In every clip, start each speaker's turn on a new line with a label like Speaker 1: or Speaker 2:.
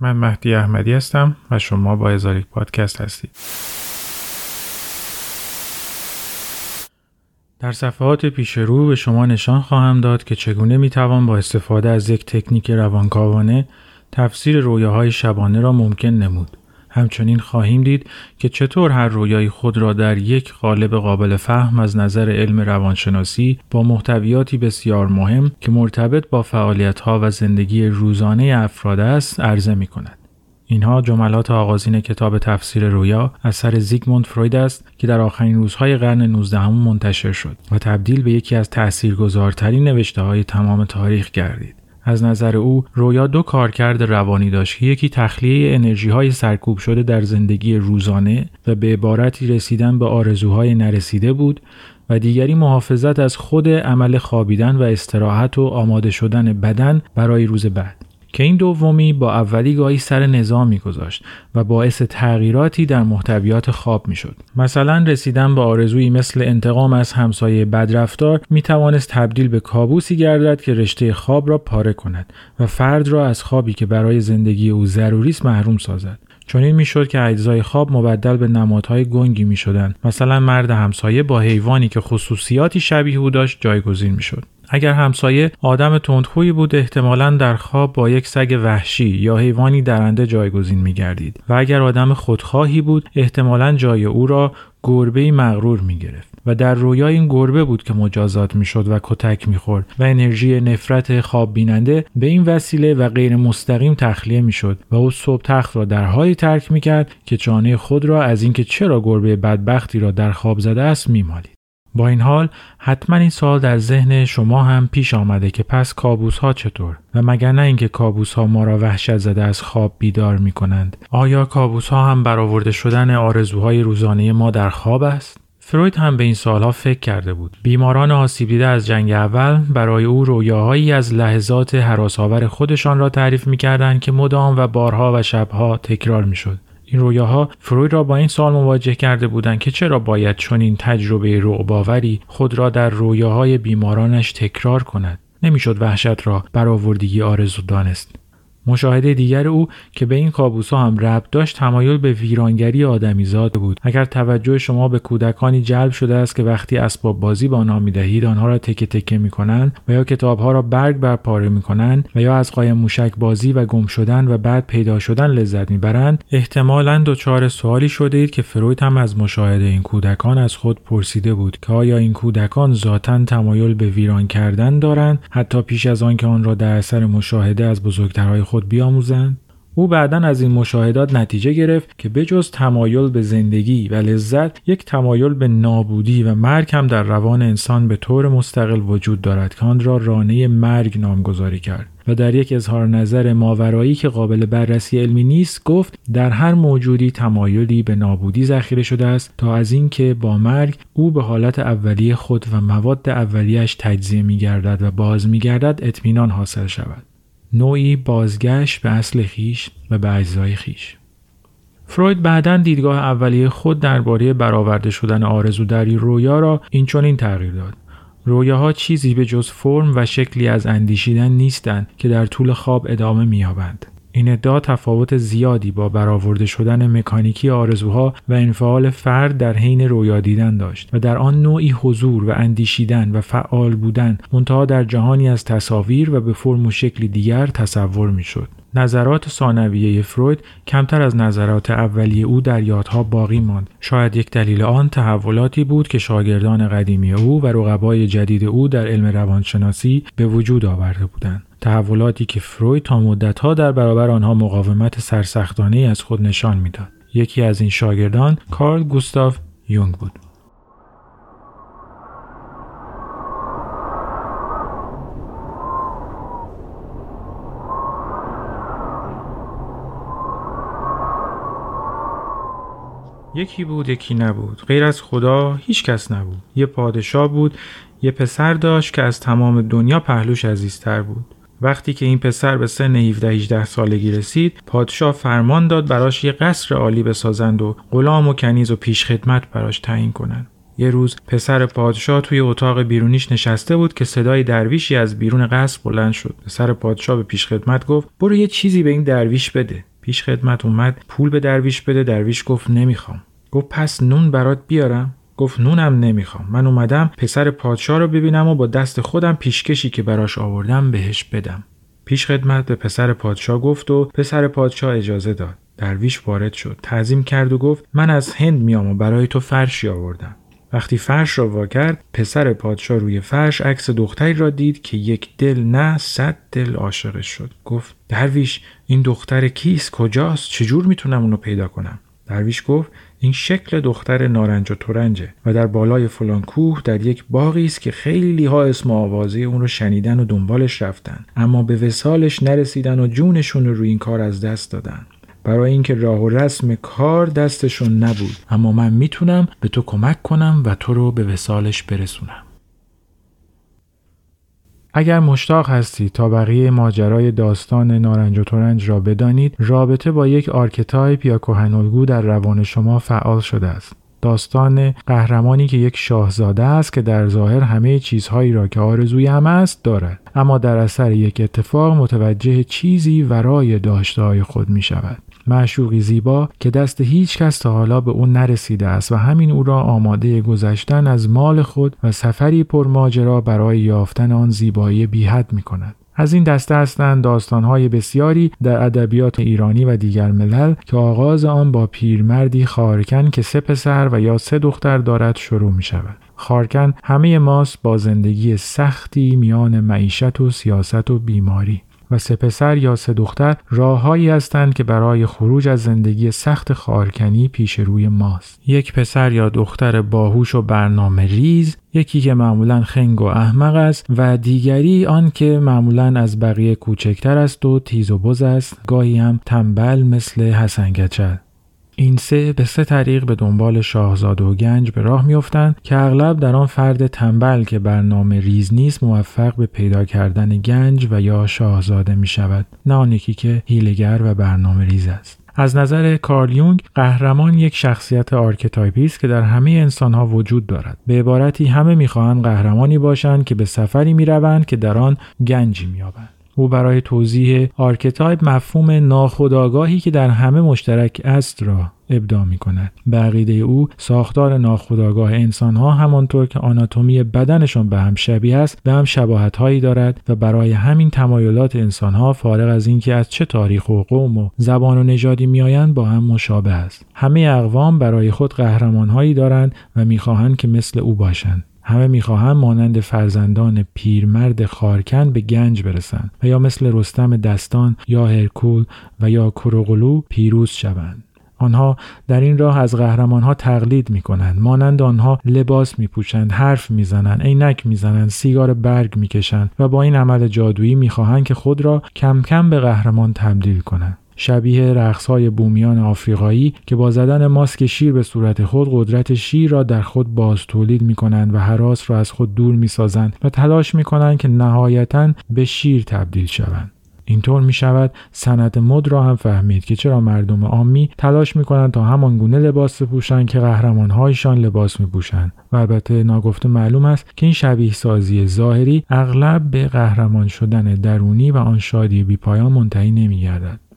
Speaker 1: من مهدی احمدی هستم و شما با ازاریک پادکست هستید. در صفحات پیش رو به شما نشان خواهم داد که چگونه می‌توان با استفاده از یک تکنیک روانکاوانه تفسیر رویاهای شبانه را ممکن نمود. همچنین خواهیم دید که چطور هر رویای خود را در یک قالب قابل فهم از نظر علم روانشناسی با محتویاتی بسیار مهم که مرتبط با فعالیتها و زندگی روزانه افراد است عرضه می کند. اینها جملات آغازین کتاب تفسیر رویا اثر زیگموند فروید است که در آخرین روزهای قرن 19 منتشر شد و تبدیل به یکی از تاثیرگذارترین نوشته های تمام تاریخ گردید. از نظر او رویا دو کارکرد روانی داشت یکی تخلیه انرژی های سرکوب شده در زندگی روزانه و به عبارتی رسیدن به آرزوهای نرسیده بود و دیگری محافظت از خود عمل خوابیدن و استراحت و آماده شدن بدن برای روز بعد. که این دومی با اولی گاهی سر نظام میگذاشت و باعث تغییراتی در محتویات خواب می‌شد. مثلا رسیدن به آرزویی مثل انتقام از همسایه بدرفتار می توانست تبدیل به کابوسی گردد که رشته خواب را پاره کند و فرد را از خوابی که برای زندگی او ضروری است محروم سازد. چنین می‌شد که اجزای خواب مبدل به نمادهای گنگی می‌شدند. مثلا مرد همسایه با حیوانی که خصوصیاتی شبیه او داشت جایگزین می‌شد. اگر همسایه آدم تندخویی بود احتمالا در خواب با یک سگ وحشی یا حیوانی درنده جایگزین می گردید و اگر آدم خودخواهی بود احتمالا جای او را گربه مغرور می گرفت و در رویا این گربه بود که مجازات می و کتک می خورد و انرژی نفرت خواب بیننده به این وسیله و غیر مستقیم تخلیه می و او صبح تخت را در حالی ترک می کرد که چانه خود را از اینکه چرا گربه بدبختی را در خواب زده است می مالید. با این حال حتما این سوال در ذهن شما هم پیش آمده که پس کابوس ها چطور و مگر نه اینکه کابوس ها ما را وحشت زده از خواب بیدار می کنند آیا کابوس ها هم برآورده شدن آرزوهای روزانه ما در خواب است فروید هم به این سالها فکر کرده بود. بیماران آسیب دیده از جنگ اول برای او رویاهایی از لحظات حراسآور خودشان را تعریف می‌کردند که مدام و بارها و شبها تکرار می‌شد. این رویاها فروید را با این سوال مواجه کرده بودند که چرا باید چنین تجربه رعباوری خود را در رویاهای بیمارانش تکرار کند. نمی‌شد وحشت را برآوردگی آرزو دانست. مشاهده دیگر او که به این کابوس ها هم ربط داشت تمایل به ویرانگری آدمیزاد بود. اگر توجه شما به کودکانی جلب شده است که وقتی اسباب بازی به آنها می‌دهید آنها را تکه تکه می‌کنند و یا کتابها را برگ بر پاره می‌کنند و یا از قایم موشک بازی و گم شدن و بعد پیدا شدن لذت می‌برند احتمالا دچار سوالی شده اید که فروید هم از مشاهده این کودکان از خود پرسیده بود که آیا این کودکان ذاتا تمایل به ویران کردن دارند؟ حتی پیش از آنکه آن را در اثر مشاهده از بزرگترهای خود خود بیاموزند. او بعدا از این مشاهدات نتیجه گرفت که بجز تمایل به زندگی و لذت یک تمایل به نابودی و مرگ هم در روان انسان به طور مستقل وجود دارد که آن را رانه مرگ نامگذاری کرد. و در یک اظهار نظر ماورایی که قابل بررسی علمی نیست گفت در هر موجودی تمایلی به نابودی ذخیره شده است تا از اینکه با مرگ او به حالت اولیه خود و مواد اولیش تجزیه می گردد و باز می گردد اطمینان حاصل شود. نوعی بازگشت به اصل خیش و به اجزای خیش. فروید بعدا دیدگاه اولیه خود درباره برآورده شدن آرزو در رویا را این تغییر داد. رویاها چیزی به جز فرم و شکلی از اندیشیدن نیستند که در طول خواب ادامه مییابند. این ادعا تفاوت زیادی با برآورده شدن مکانیکی آرزوها و انفعال فرد در حین رویا دیدن داشت و در آن نوعی حضور و اندیشیدن و فعال بودن منتها در جهانی از تصاویر و به فرم و شکلی دیگر تصور می‌شد. نظرات ثانویه فروید کمتر از نظرات اولیه او در یادها باقی ماند. شاید یک دلیل آن تحولاتی بود که شاگردان قدیمی او و رقبای جدید او در علم روانشناسی به وجود آورده بودند. تحولاتی که فروید تا مدتها در برابر آنها مقاومت سرسختانه از خود نشان می‌داد. یکی از این شاگردان کارل گوستاف یونگ بود. یکی بود یکی نبود. غیر از خدا هیچ کس نبود. یه پادشاه بود یه پسر داشت که از تمام دنیا پهلوش عزیزتر بود. وقتی که این پسر به سن 17 18 سالگی رسید پادشاه فرمان داد براش یه قصر عالی بسازند و غلام و کنیز و پیشخدمت براش تعیین کنند. یه روز پسر پادشاه توی اتاق بیرونیش نشسته بود که صدای درویشی از بیرون قصر بلند شد. پسر پادشاه به پیشخدمت گفت برو یه چیزی به این درویش بده. پیش خدمت اومد پول به درویش بده. درویش گفت نمی‌خوام. گفت پس نون برات بیارم. گفت نونم نمی‌خوام. من اومدم پسر پادشاه رو ببینم و با دست خودم پیشکشی که براش آوردم بهش بدم. پیش خدمت به پسر پادشاه گفت و پسر پادشاه اجازه داد. درویش وارد شد. تعظیم کرد و گفت من از هند میام و برای تو فرشی آوردم. وقتی فرش را وا کرد پسر پادشاه روی فرش عکس دختری را دید که یک دل نه صد دل عاشقش شد. گفت درویش این دختر کیست؟ کجاست؟ چجور می‌تونم اونو پیدا کنم؟ درویش گفت این شکل دختر نارنج و ترنجه و در بالای فلان کوه در یک باغی است که خیلی ها اسم آوازه اون رو شنیدن و دنبالش رفتن. اما به وسالش نرسیدن و جونشون رو روی این کار از دست دادن. برای اینکه راه و رسم کار دستشون نبود. اما من می‌تونم به تو کمک کنم و تو رو به وسالش برسونم. اگر مشتاق هستید تا بقیه ماجرای داستان نارنج و ترنج را بدانید رابطه با یک archetype یا کهنالگو در روان شما فعال شده است. داستان قهرمانی که یک شاهزاده است که در ظاهر همه چیزهایی را که آرزوی همه است دارد. اما در اثر یک اتفاق متوجه چیزی ورای داشته خود می شود معشوقی زیبا که دست هیچ کس تا حالا به او نرسیده است و همین او را آماده گذشتن از مال خود و سفری پرماجرا برای یافتن آن زیبایی بیحد می کند. از این دسته هستند داستانهای بسیاری در ادبیات ایرانی و دیگر ملل که آغاز آن با پیرمردی خارکن که سه پسر و یا سه دختر دارد شروع می شود. خارکن همه ماست با زندگی سختی میان معیشت و سیاست و بیماری و سه پسر یا سه دختر راههایی هستند که برای خروج از زندگی سخت خارکنی پیش روی ماست. یک پسر یا دختر باهوش و برنامه ریز یکی که معمولا خنگ و احمق است و دیگری آن که معمولا از بقیه کوچکتر است و تیز و بز است گاهی هم تنبل مثل حسن این سه به سه طریق به دنبال شاهزاده و گنج به راه میافتند که اغلب در آن فرد تنبل که برنامه ریز نیست موفق به پیدا کردن گنج و یا شاهزاده می شود نه آن یکی که حیله‌گر و برنامه ریز است. از نظر کارل یونگ قهرمان یک شخصیت archetype ی است که در همه انسانها وجود دارد. به عبارتی همه می‌خواهند قهرمانی باشند که به سفری می‌روند که در آن گنجی مییابند. او برای توضیح archetype مفهوم ناخودآگاهی که در همه مشترک است را ابداع می کند. به او ساختار ناخودآگاه انسان ها همانطور که آناتومی بدنشان به هم شبیه است به هم شباهت هایی دارد و برای همین تمایلات انسان ها فارغ از اینکه از چه تاریخ و قوم و زبان و نژادی میآیند با هم مشابه است. همه اقوام برای خود قهرمان هایی دارند و می‌خواهند که مثل او باشند. همه می‌خواهند مانند فرزندان پیرمرد خارکن به گنج برسند و یا مثل رستم دستان یا هرکول و یا کروغلو پیروز شوند. آنها در این راه از قهرمانها تقلید می کنند مانند آنها لباس می پوشند حرف می زنند عینک می زنند سیگار برگ می کشند و با این عمل جادویی می خواهند که خود را کم کم به قهرمان تبدیل کنند. شبیه های بومیان آفریقایی که با زدن ماسک شیر به صورت خود قدرت شیر را در خود باز تولید می کنند و حراس را از خود دور می سازند و تلاش می کنند که نهایتا به شیر تبدیل شوند. اینطور می شود سند مد را هم فهمید که چرا مردم عامی تلاش می کنند تا همان گونه لباس بپوشند که قهرمانهایشان لباس می پوشند و البته ناگفته معلوم است که این شبیه سازی ظاهری اغلب به قهرمان شدن درونی و آن شادی بیپایان منتهی نمی گردد.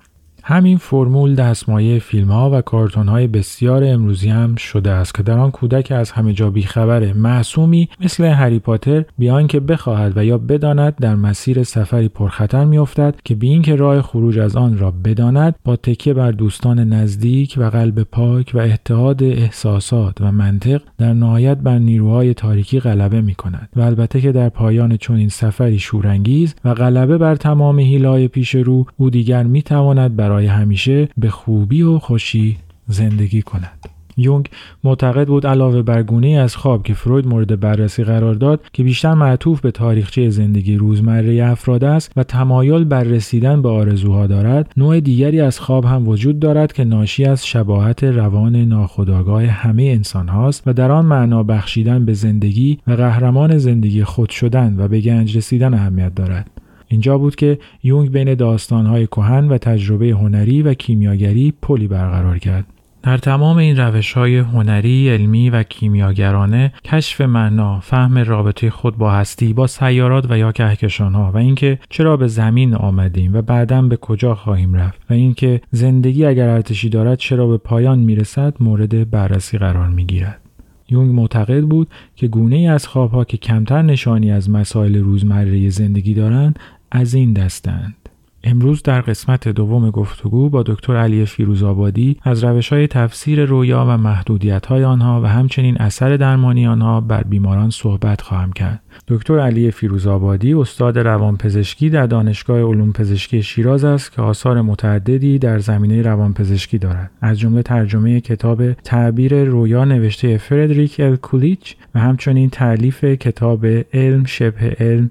Speaker 1: همین فرمول دستمایه فیلم ها و کارتون های بسیار امروزی هم شده است که در آن کودک از همه جا بیخبر معصومی مثل هری پاتر بیان که بخواهد و یا بداند در مسیر سفری پرخطر میافتد که بی اینکه راه خروج از آن را بداند با تکیه بر دوستان نزدیک و قلب پاک و اتحاد احساسات و منطق در نهایت بر نیروهای تاریکی غلبه می کند و البته که در پایان چنین سفری شورانگیز و غلبه بر تمام هیلای پیش رو او دیگر می تواند برای همیشه به خوبی و خوشی زندگی کند. یونگ معتقد بود علاوه بر گونه از خواب که فروید مورد بررسی قرار داد که بیشتر معطوف به تاریخچه زندگی روزمره افراد است و تمایل بر رسیدن به آرزوها دارد نوع دیگری از خواب هم وجود دارد که ناشی از شباهت روان ناخودآگاه همه انسان هاست و در آن معنا بخشیدن به زندگی و قهرمان زندگی خود شدن و به گنج رسیدن اهمیت دارد اینجا بود که یونگ بین داستانهای کهن و تجربه هنری و کیمیاگری پلی برقرار کرد در تمام این روش های هنری، علمی و کیمیاگرانه کشف معنا، فهم رابطه خود با هستی، با سیارات و یا کهکشان ها و اینکه چرا به زمین آمدیم و بعدا به کجا خواهیم رفت و اینکه زندگی اگر ارتشی دارد چرا به پایان می‌رسد مورد بررسی قرار می‌گیرد. یونگ معتقد بود که گونه ای از خوابها که کمتر نشانی از مسائل روزمره زندگی دارند از این دستند. امروز در قسمت دوم گفتگو با دکتر علی فیروزآبادی از روش های تفسیر رویا و محدودیت های آنها و همچنین اثر درمانی آنها بر بیماران صحبت خواهم کرد. دکتر علی فیروزآبادی استاد روانپزشکی در دانشگاه علوم پزشکی شیراز است که آثار متعددی در زمینه روانپزشکی دارد. از جمله ترجمه کتاب تعبیر رویا نوشته فردریک ال کولیچ و همچنین تعلیف کتاب علم شبه علم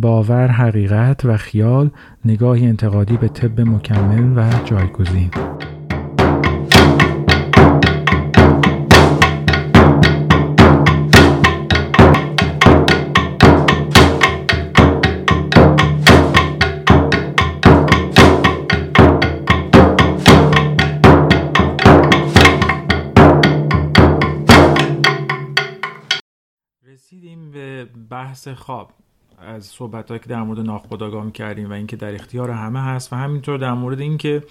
Speaker 1: باور حقیقت و خیال نگاهی انتقادی به طب مکمل و جایگزین. رسیدیم به بحث خواب. از صحبت که در مورد ناخودآگاه می‌کردیم و اینکه در اختیار همه هست و همینطور در مورد اینکه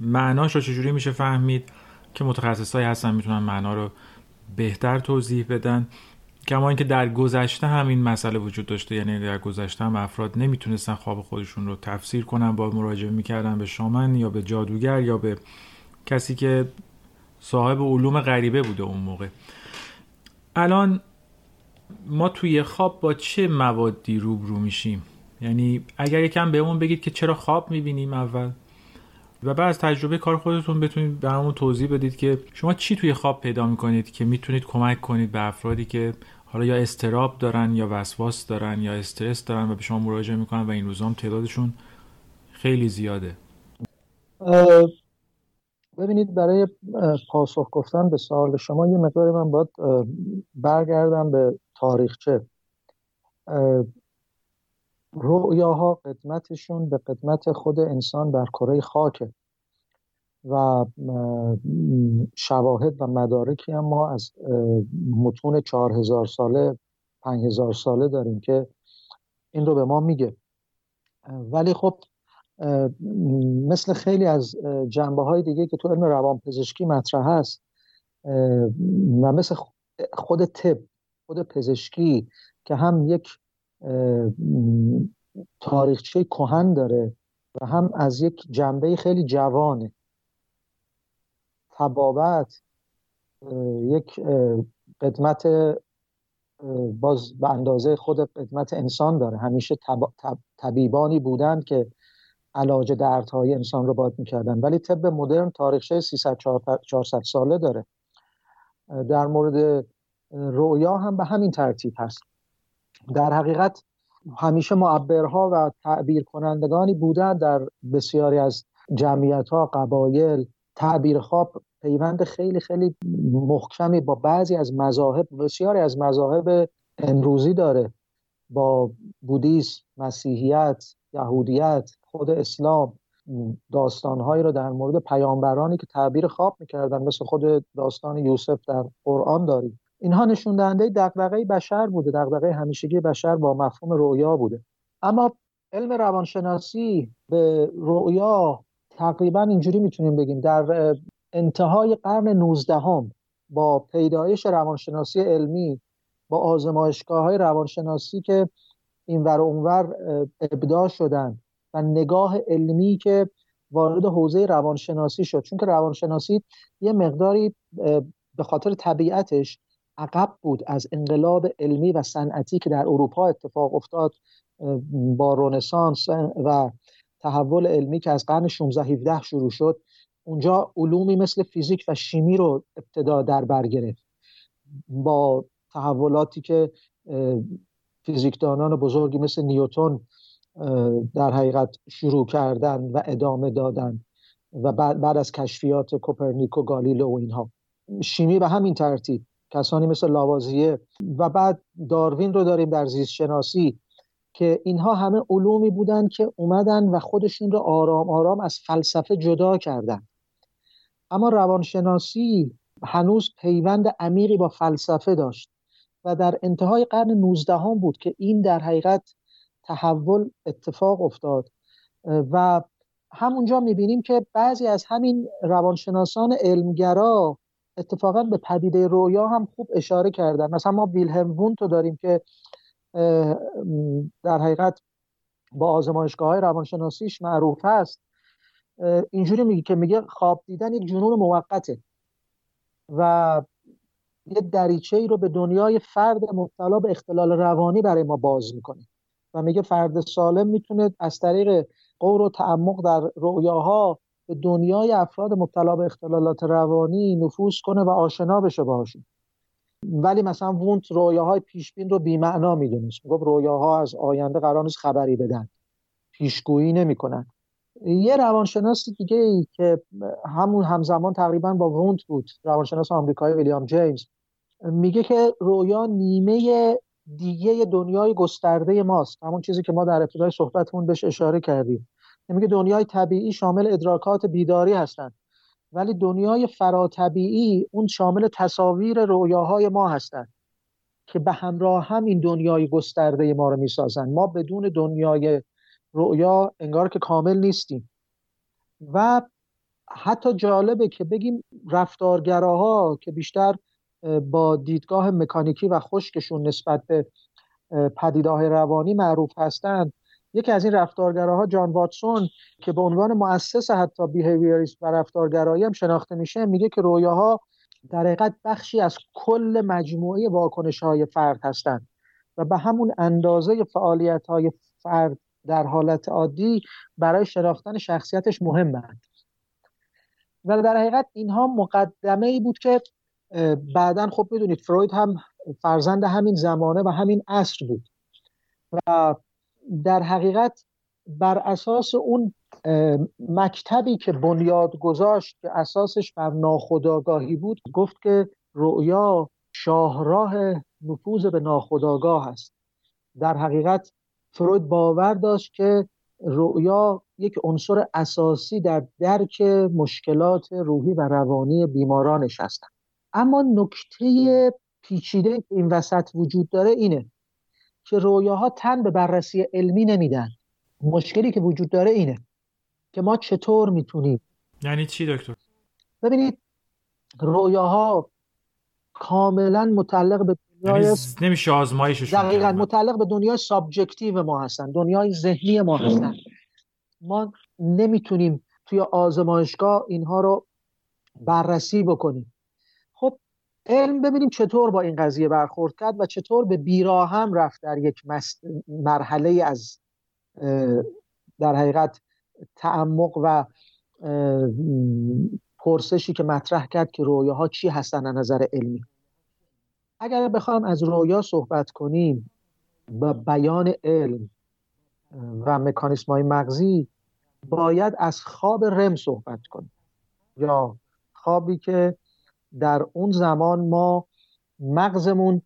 Speaker 1: معناش رو چجوری میشه فهمید که متخصصایی هستن می‌تونن معنا رو بهتر توضیح بدن. کما اینکه در گذشته هم این مسئله وجود داشته یعنی در گذشته هم افراد نمی‌تونستن خواب خودشون رو تفسیر کنن با مراجعه می‌کردن به شامن یا به جادوگر یا به کسی که صاحب علوم غریبه بوده اون موقع. الان ما توی خواب با چه موادی روبرو میشیم؟ یعنی اگر یکم بهمون بگید که چرا خواب می‌بینیم اول؟ و بعد از تجربه کار خودتون بتونید همون توضیح بدید که شما چی توی خواب پیدا می‌کنید که می‌تونید کمک کنید به افرادی که حالا یا استراب دارن یا وسواس دارن یا استرس دارن و به شما مراجعه می‌کنن و این روزام تعدادشون خیلی زیاده.
Speaker 2: ببینید برای پاسخ گفتن به سوال شما یه مقداری من باید برگردم به تاریخچه. رؤیاها قدمتشون به قدمت خود انسان بر کره خاکه و شواهد و مدارکی هم ما از متون چهار هزار ساله پنج هزار ساله داریم که این رو به ما میگه. ولی خب مثل خیلی از جنبه های دیگه که تو علم روان پزشکی مطرح هست و مثل خود طب خود پزشکی که هم یک تاریخچه کهن داره و هم از یک جنبه خیلی جوانه. تبابت یک قدمت باز به اندازه خود قدمت انسان داره. همیشه طبیبانی بودند که علاج دردهای انسان رو باد می‌کردن. ولی طب مدرن تاریخچه 300 400 ساله داره. در مورد رویا هم به همین ترتیب هست. در حقیقت همیشه معبرها و تعبیر کنندگانی بودن در بسیاری از جمعیت ها قبایل تعبیر خواب پیوند خیلی خیلی محکمی با بعضی از مذاهب بسیاری از مذاهب امروزی داره. با بودیسم مسیحیت یهودیت خود اسلام داستانهایی رو در مورد پیامبرانی که تعبیر خواب می‌کردن مثل خود داستان یوسف در قرآن داریم. اینها نشون دهنده دغدغه بشر بوده. دغدغه همیشگی بشر با مفهوم رویا بوده. اما علم روانشناسی به رویا تقریبا اینجوری می‌تونیم بگیم. در انتهای قرن 19 هم با پیدایش روانشناسی علمی با آزمایشگاه های روانشناسی که این ور اونور ابداع شدن و نگاه علمی که وارد حوزه روانشناسی شد. چون که روانشناسی یه مقداری به خاطر طبیعتش عقب بود از انقلاب علمی و صنعتی که در اروپا اتفاق افتاد با رونسانس و تحول علمی که از قرن 16 17 شروع شد اونجا علومی مثل فیزیک و شیمی رو ابتدا در بر گرفت. با تحولاتی که فیزیکدانان بزرگی مثل نیوتون در حقیقت شروع کردن و ادامه دادن و بعد, از کشفیات کوپرنیک و گالیله و اینها. شیمی به همین ترتیب کسانی مثل لاوازیه و بعد داروین رو داریم در زیست شناسی که اینها همه علومی بودند که اومدن و خودشون رو آرام آرام از فلسفه جدا کردن. اما روانشناسی هنوز پیوند عمیقی با فلسفه داشت و در انتهای قرن 19 هم بود که این در حقیقت تحول اتفاق افتاد. و همونجا می‌بینیم که بعضی از همین روانشناسان علمگرا اتفاقا به پدیده رویا هم خوب اشاره کردن. مثلا ما ویلهم وونت داریم که در حقیقت با آزمایشگاه های روانشناسیش معروف هست اینجوری میگه که میگه خواب دیدن یک جنون موقته و یه دریچه ای رو به دنیای فرد مبتلا به اختلال روانی برای ما باز می‌کنه و میگه فرد سالم می‌تونه از طریق قور و تعمق در رؤیاها به دنیای افراد مبتلا به اختلالات روانی نفوذ کنه و آشنا بشه باهاشون. ولی مثلا وونت رویاهای پیشبین رو بیمعنا می‌دونست. می‌گفت رویاها از آینده قرار نیست خبری بدن. پیشگویی نمی‌کنن. یه روانشناس دیگه ای که همون همزمان تقریبا با وونت بود روانشناس آمریکایی ویلیام جیمز میگه که رویا نیمه دیگه دنیای گسترده ماست. همون چیزی که ما در ابتدای صحبتمون بهش اشاره کردیم. میگه دنیای طبیعی شامل ادراکات بیداری هستند. ولی دنیای فراتبیعی اون شامل تصاویر رویاهای ما هستند که به همراه هم این دنیای گسترده ما رو می‌سازن. ما بدون دنیای رؤیا انگار که کامل نیستیم. و حتی جالبه که بگیم رفتارگراها که بیشتر با دیدگاه مکانیکی و خشکشون نسبت به پدیده روانی معروف هستند یکی از این رفتارگراها جان واتسون که به عنوان مؤسس حتی بیهیویریسم و رفتارگرایی هم شناخته میشه میگه که رویاها در حقیقت بخشی از کل مجموعه واکنش های فرد هستند و به همون اندازه فعالیت های فرد در حالت عادی برای شناختن شخصیتش مهمند. و در حقیقت اینها مقدمه ای بود که بعدا خب می‌دونید فروید هم فرزند همین زمانه و همین عصر بود. و در حقیقت بر اساس اون مکتبی که بنیاد گذاشت که اساسش بر ناخداگاهی بود گفت که رؤیا شاهراه نفوذ به ناخداگاه است. در حقیقت فروید باور داشت که رؤیا یک عنصر اساسی در درک مشکلات روحی و روانی بیمارانش هستند. اما نکته پیچیده که این وسط وجود داره اینه که رویاها تن به بررسی علمی نمیدن. مشکلی که وجود داره اینه که ما چطور می‌تونیم؟
Speaker 1: یعنی چی دکتر؟
Speaker 2: ببینید رویاها کاملا متعلق به
Speaker 1: دنیای یعنی نمیشه آزمایشش
Speaker 2: دقیقا متعلق به دنیای سابجکتیو ما هستن دنیای ذهنی ما هستن. ما نمی‌تونیم توی آزمایشگاه اینها رو بررسی بکنیم. علم ببینیم چطور با این قضیه برخورد کرد و چطور به بیرا هم رفت در یک مرحله از در حقیقت تعمق و پرسشی که مطرح کرد که رویاها چی هستن از نظر علمی. اگر بخوام از رویا صحبت کنیم با بیان علم و مکانیسم های مغزی باید از خواب رم صحبت کنیم. یا خوابی که در اون زمان ما مغزمون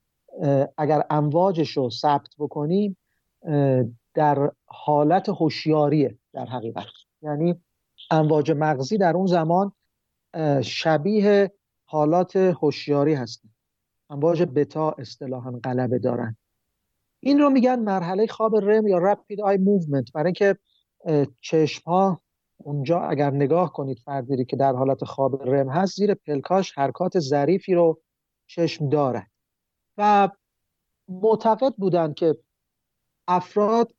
Speaker 2: اگر امواجش رو ثبت بکنیم در حالت هوشیاریه در حقیقت. یعنی امواج مغزی در اون زمان شبیه حالات هوشیاری هستن. امواج بتا اصطلاحا غلبه دارن. این رو میگن مرحله خواب REM یا rapid eye movement برای اینکه چشم ها اونجا اگر نگاه کنید فردی که در حالت خواب REM هست زیر پلکاش حرکات ظریفی رو چشم داره. و معتقد بودند که افراد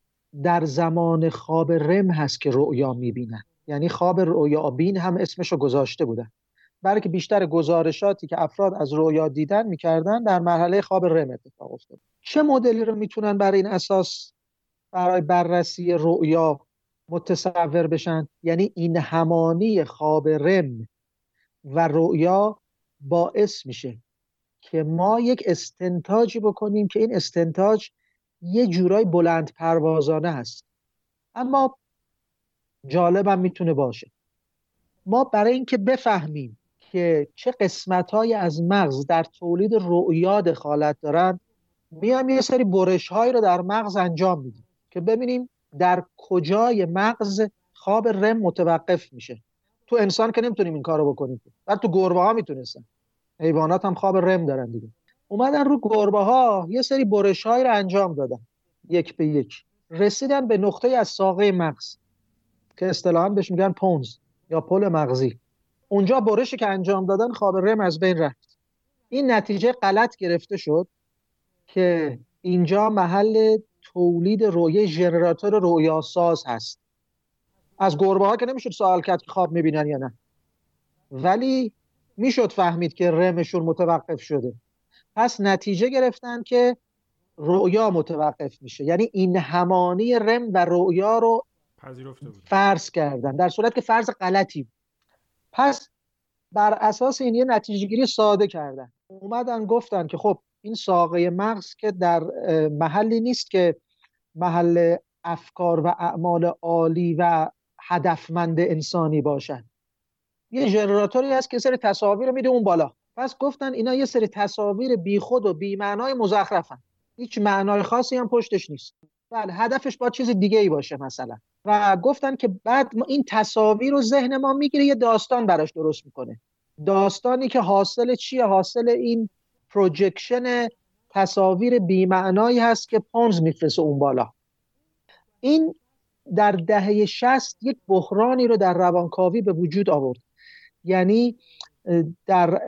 Speaker 2: در زمان خواب REM هست که رؤیا می‌بینن. یعنی خواب رؤیا بین هم اسمش رو گذاشته بودن. برای که بیشتر گزارشاتی که افراد از رؤیا دیدن می‌کردن در مرحله خواب رم اتفاق افتاد. چه مدلی رو می‌تونن برای این اساس برای بررسی رؤیا متصور بشن. یعنی این همانی خواب رم و رؤیا باعث میشه که ما یک استنتاجی بکنیم که این استنتاج یه جورای بلند پروازانه هست. اما جالبم می‌تونه باشه. ما برای اینکه بفهمیم که چه قسمت های از مغز در تولید رؤیا دخالت دارن میام یه سری برش هایی رو در مغز انجام میدیم که ببینیم در کجای مغز خواب رم متوقف میشه. تو انسان که نمی‌تونیم این کارو بکنیم. بعد تو گربه ها می‌تونستن. حیوانات هم خواب رم دارن دیگه. اومدن رو گربه ها یه سری برش رو انجام دادن. یک به یک. رسیدن به نقطه از ساقه مغز. که اصطلاحا بهش میگن پونز یا پل مغزی. اونجا برشی که انجام دادن خواب رم از بین رفت. این نتیجه غلط گرفته شد که اینجا محل تولید رویه ژنراتور رویا ساز هست. از گربه ها که نمی‌شد سوال کرد که خواب می‌بینن یا نه. ولی می‌شد فهمید که رمشون متوقف شده. پس نتیجه گرفتن که رویا متوقف میشه. یعنی این همانی رم و رویا رو فرض کردن. در صورت که فرض غلطی پس بر اساس این یه نتیجه گیری ساده کردن. اومدن گفتن که خب این ساقه مغز که در محلی نیست که محل افکار و اعمال عالی و هدفمند انسانی باشن. یه ژنراتوری هست که سری تصاویر میده اون بالا. پس گفتن اینا یه سری تصاویر بیخود و بیمعنای مزخرفن. هیچ معنای خاصی هم پشتش نیست. بله هدفش با چیز دیگه ای باشه مثلا. و گفتن که بعد این تصاویر رو ذهن ما می‌گیره یه داستان براش درست می‌کنه. داستانی که حاصل چیه؟ حاصل این projection تصاویر بیمعنایی هست که pons میفرسه اون بالا. این در دهه شست یک بحرانی رو در روانکاوی به وجود آورد. یعنی در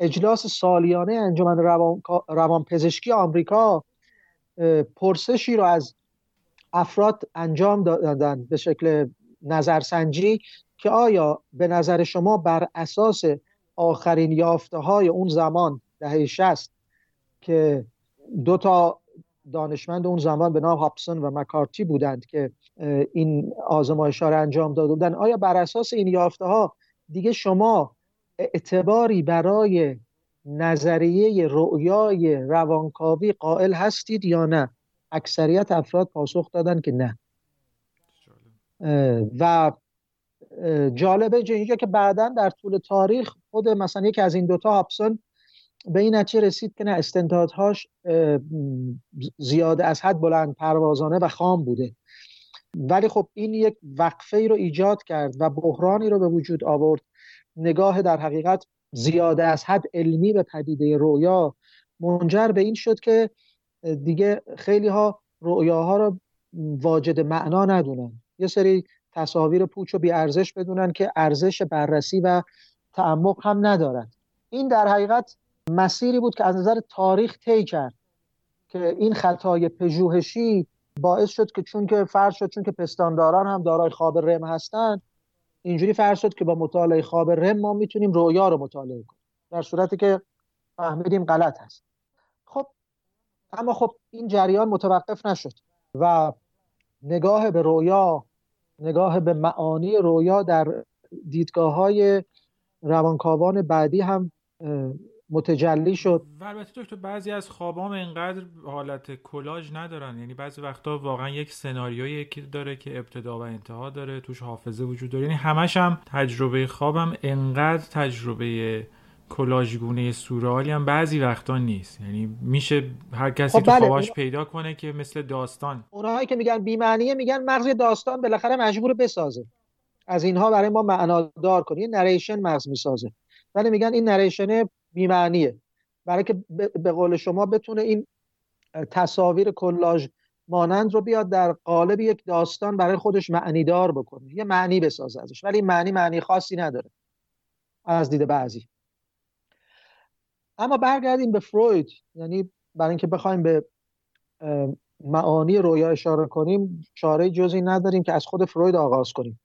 Speaker 2: اجلاس سالیانه انجمن روان, روانپزشکی آمریکا پرسشی رو از افراد انجام دادن به شکل نظرسنجی که آیا به نظر شما بر اساس آخرین یافته های اون زمان دهه شست که دو تا دانشمند اون زمان به نام هاپسون و مکارتی بودند که این آزمایش ها رو انجام داده بودند آیا بر اساس این یافته ها دیگه شما اعتباری برای نظریه رؤیای روانکاوی قائل هستید یا نه؟ اکثریت افراد پاسخ دادن که نه. و جالبه اینجا که بعدا در طول تاریخ خود مثلا یکی از این دوتا هاپسون به این نتیجه رسید که نه استنتادهاش زیاده از حد بلند پروازانه و خام بوده. ولی خب این یک وقفه ای رو ایجاد کرد و بحرانی رو به وجود آورد. نگاه در حقیقت زیاده از حد علمی به پدیده رویا منجر به این شد که دیگه خیلی ها رویاها رو واجد معنا ندونن. یه سری تصاویر پوچ و بی ارزش بدونن که ارزش بررسی و تعمق هم ندارد این در حقیقت مسیری بود که از نظر تاریخ طی کرد که این خطای پژوهشی باعث شد که چون که فرض شد چون که پستانداران هم دارای خواب رم هستند اینجوری فرض شد که با مطالعه خواب رم ما می‌تونیم رویا رو مطالعه کنیم. در صورتی که فهمیدیم غلط هست. خب اما خب این جریان متوقف نشد و نگاه به رویا نگاه به معانی رویا در دیدگاه های روانکاوان بعدی هم متجلی شد.
Speaker 1: و البته دکتر بعضی از خوابام اینقدر حالت کلاژ ندارن. یعنی بعضی وقتا واقعا یک سناریویی که داره که ابتدا و انتها داره توش حافظه وجود داره. یعنی همش هم تجربه خوابم انقدر تجربه کلاژگونه سورئالی هم بعضی وقتا نیست. یعنی میشه هر کسی خب تو بله. خواباش پیدا کنه که مثل داستان.
Speaker 2: اونهایی که میگن بی‌معنیه میگن مغز داستان بالاخره مجبور بسازه. از اینها برای ما معنادار کنه. نریشن مغز می‌سازه. ولی میگن این نریشن بیمعنیه. برای که به قول شما بتونه این تصاویر کلاژ مانند رو بیاد در قالب یک داستان برای خودش معنی دار بکنه. یه معنی بسازه ازش. ولی معنی معنی خاصی نداره. از دید بعضی. اما برگردیم به فروید. یعنی برای اینکه بخوایم به معانی رویا اشاره کنیم چاره جزی نداریم که از خود فروید آغاز کنیم.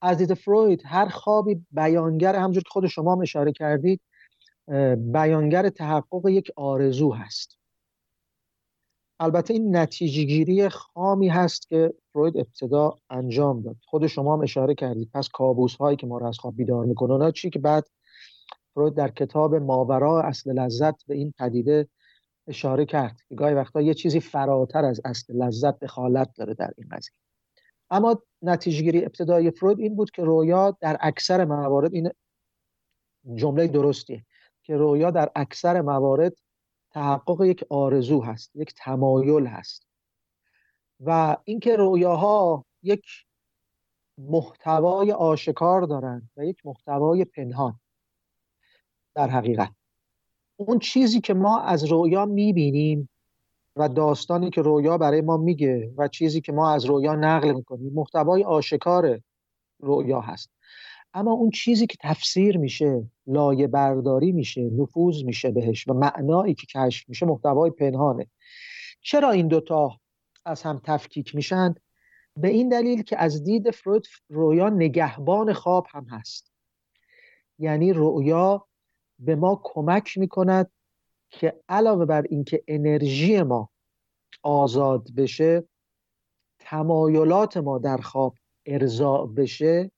Speaker 2: از دید فروید هر خوابی بیانگر همجور که خود شما اشاره کردید بیانگر تحقق یک آرزو هست. البته این نتیجه گیری خامی هست که فروید ابتدا انجام داد. خود شما هم اشاره کردید. پس کابوس هایی که ما رو از خواب بیدار می‌کنه اونا چی؟ که بعد فروید در کتاب ماورا اصل لذت به این پدیده اشاره کرد که گاهی وقتا یه چیزی فراتر از اصل لذت دخالت داره در این قضیه. اما نتیجه گیری ابتدای فروید این بود که رویا در اکثر موارد این جمله درستیه. که رویا در اکثر موارد تحقق یک آرزو هست یک تمایل هست. و اینکه رویاها یک محتوای آشکار دارند و یک محتوای پنهان در حقیقت. اون چیزی که ما از رویا می‌بینیم و داستانی که رویا برای ما میگه و چیزی که ما از رویا نقل می‌کنیم محتوای آشکار رویا هست. اما اون چیزی که تفسیر میشه لایه برداری میشه نفوذ میشه بهش و معنایی که کشف میشه محتوای پنهانه. چرا این دوتا از هم تفکیک میشن؟ به این دلیل که از دید فروید رویا نگهبان خواب هم هست. یعنی رویا به ما کمک می‌کند که علاوه بر اینکه انرژی ما آزاد بشه تمایلات ما در خواب ارضا بشه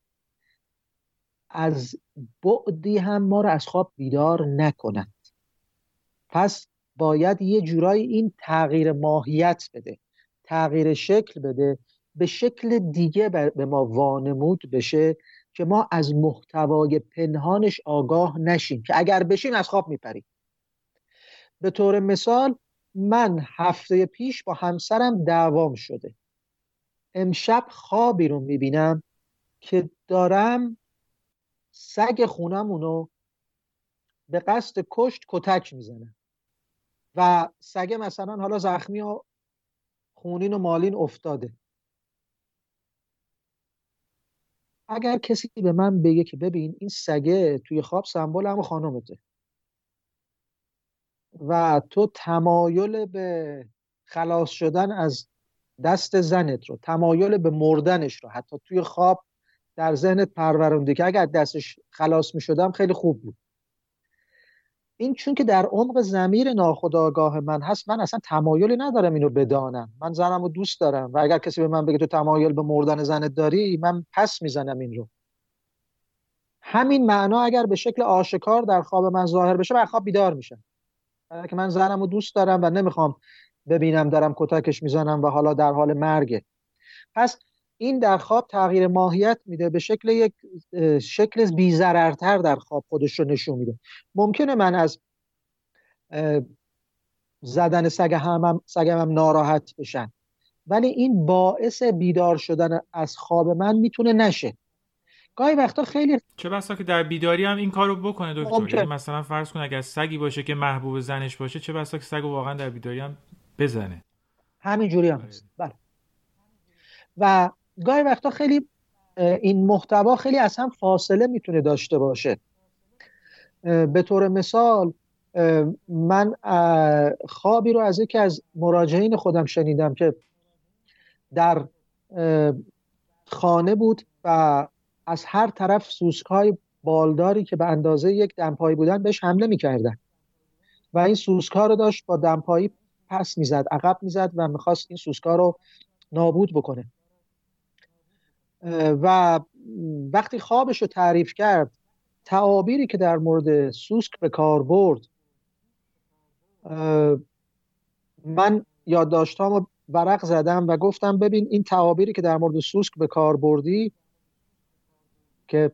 Speaker 2: از بعدی هم ما رو از خواب بیدار نکند پس باید یه جورایی این تغییر ماهیت بده تغییر شکل بده به شکل دیگه به ما وانمود بشه که ما از محتوای پنهانش آگاه نشیم که اگر بشیم از خواب میپریم. به طور مثال من هفته پیش با همسرم دعوام شده. امشب خوابی رو می‌بینم که دارم سگ خونمونو به قصد کشت کتک می‌زنم و سگ مثلا حالا زخمی و خونین و مالین افتاده. اگر کسی به من بگه که ببین این سگه توی خواب سمبل هم خانمته و تو تمایل به خلاص شدن از دست زنت رو تمایل به مردنش رو حتی توی خواب در ذهنت پرورونده که اگر دستش خلاص می شدم خیلی خوب بود. این چون که در عمق زمیر ناخداگاه من هست من اصلا تمایلی ندارم اینو بدانم. من زنم رو دوست دارم و اگر کسی به من بگه تو تمایل به مردن زنت داری من پس می‌زنم این رو. همین معنا اگر به شکل آشکار در خواب من ظاهر بشه من خواب بیدار میشم. برای که من زنم رو دوست دارم و نمی‌خوام ببینم دارم کتکش می‌زنم و حالا در حال مرگه. پس این در خواب تغییر ماهیت میده به شکل یک شکل بیزررتر در خواب خودش رو نشون میده. ممکنه من از زدن سگ همم سگم هم ناراحت بشن ولی این باعث بیدار شدن از خواب من می‌تونه نشه. گاهی وقتا خیلی
Speaker 1: چه بسا که در بیداری هم این کارو بکنه دکتر. یعنی مثلا فرض کن اگر سگی باشه که محبوب زنش باشه چه بسا که سگ واقعا در بیداری هم بزنه.
Speaker 2: همین جوری هم هست. بله. و گاهی وقتا خیلی این محتوا خیلی از هم فاصله می‌تونه داشته باشه. به طور مثال من خوابی رو از یکی از مراجعین خودم شنیدم که در خانه بود و از هر طرف سوسک های بالداری که به اندازه یک دمپایی بودن بهش حمله می‌کردن. و این سوسک ها رو داشت با دمپایی پس می‌زد عقب می‌زد و می‌خواست این سوسک ها رو نابود بکنه. و وقتی خوابش رو تعریف کرد تعابیری که در مورد سوسک به کار برد من یادداشتام ورق زدم و گفتم ببین این تعابیری که در مورد سوسک به کار بردی که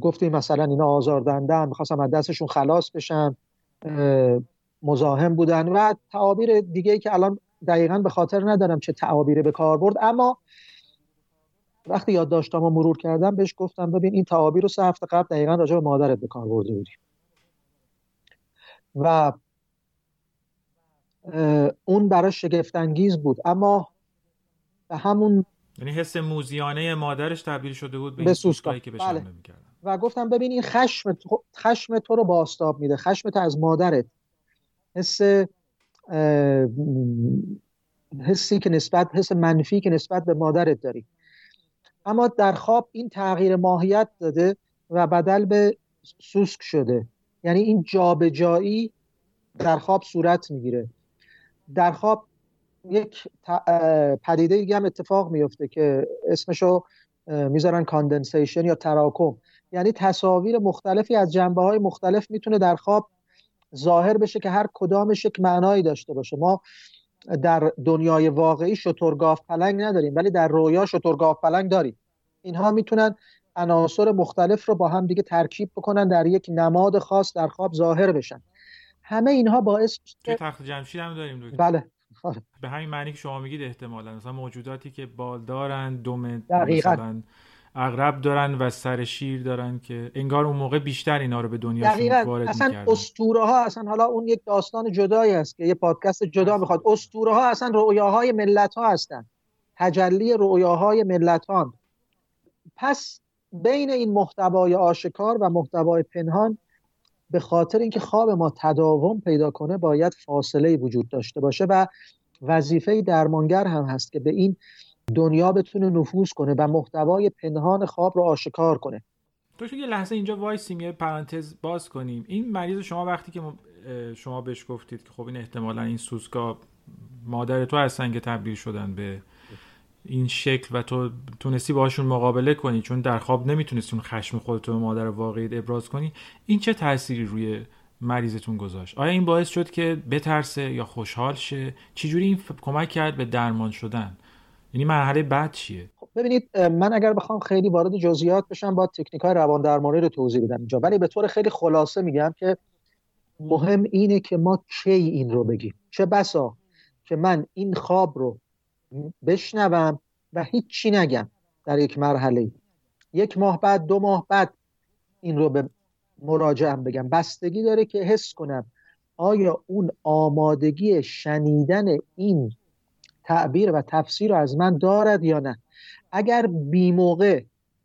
Speaker 2: گفتیم مثلا اینا آزاردندن می‌خواستم از دستشون خلاص بشن مزاحم بودن و تعابیر دیگه ای که الان دقیقا به خاطر ندارم چه تعابیری به کار برد. اما وقتی یادداشتام رو مرور کردم بهش گفتم ببین این تعابیر رو سه هفته قبل دقیقا راجع به مادرت به کار برده بودی. و اون براش شگفتانگیز بود. اما به همون
Speaker 1: یعنی حس موزیانه مادرش تبدیل شده بود به, به که بله.
Speaker 2: و گفتم ببین این خشم خشم تو رو باستاب میده. خشمت از مادرت. حس حسی که نسبت حس منفی که نسبت به مادرت داری. اما در خواب این تغییر ماهیت داده و بدل به سوسک شده. یعنی این جابجایی در خواب صورت می‌گیره. در خواب یک پدیده دیگه هم اتفاق میفته که اسمشو می‌ذارن condensation یا تراکم. یعنی تصاویر مختلفی از جنبه های مختلف می‌تونه در خواب ظاهر بشه که هر کدامش یک معنایی داشته باشه. ما در دنیای واقعی شترگاو پلنگ نداریم ولی در رویا شترگاو پلنگ داریم. اینها می‌تونن عناصر مختلف رو با هم دیگه ترکیب بکنن در یک نماد خاص در خواب ظاهر بشن. همه اینها باعث
Speaker 1: توی تخت جمشید هم داریم
Speaker 2: بله. آره.
Speaker 1: به همین معنی که شما میگید احتمالا مثلا موجوداتی که بال دارن دم
Speaker 2: مثلا
Speaker 1: اغرب دارن و سر شیر دارن که انگار اون موقع بیشتر اینا رو به دنیا وارد
Speaker 2: اصلا اسطوره ها اصلا حالا اون یک داستان جدایی است که یه پادکست جدا می‌خواد. اسطوره ها اصلا رویاهای ملت ها هستن. تجلی رویاهای ملت ها پس بین این محتوای آشکار و محتوای پنهان به خاطر اینکه خواب ما تداوم پیدا کنه باید فاصله وجود داشته باشه و وظیفه درمانگر هم هست که به این دنیا بتونه نفوذ کنه و محتوای پنهان خواب رو آشکار کنه.
Speaker 1: تو یه لحظه اینجا وایسیم یه پرانتز باز کنیم. این مریض شما وقتی که شما بهش گفتید که خب این احتمالا این سوسکا مادر تو هستن که تبدیل شدن به این شکل و تو تونستی باشون مقابله کنی چون در خواب نمی‌تونستی اون خشم خودتو به مادر واقعیت ابراز کنی. این چه تأثیری روی مریضتون گذاشت؟ آیا این باعث شد که بترسه یا خوشحال شه؟ چجوری این کمک کرد به درمان شدن؟ یعنی مرحله بعد چیه؟
Speaker 2: خب ببینید من اگر بخوام خیلی وارد جزئیات بشم با تکنیک های روان درمانی رو توضیح بدم اینجا. ولی به طور خیلی خلاصه میگم که مهم اینه که ما کی این رو بگیم. چه بسا که من این خواب رو بشنوم و هیچی نگم در یک مرحله یک ماه بعد دو ماه بعد این رو به مراجعم بگم. بستگی داره که حس کنم آیا اون آمادگی شنیدن این تعبیر و تفسیر رو از من دارد یا نه. اگر بی موقع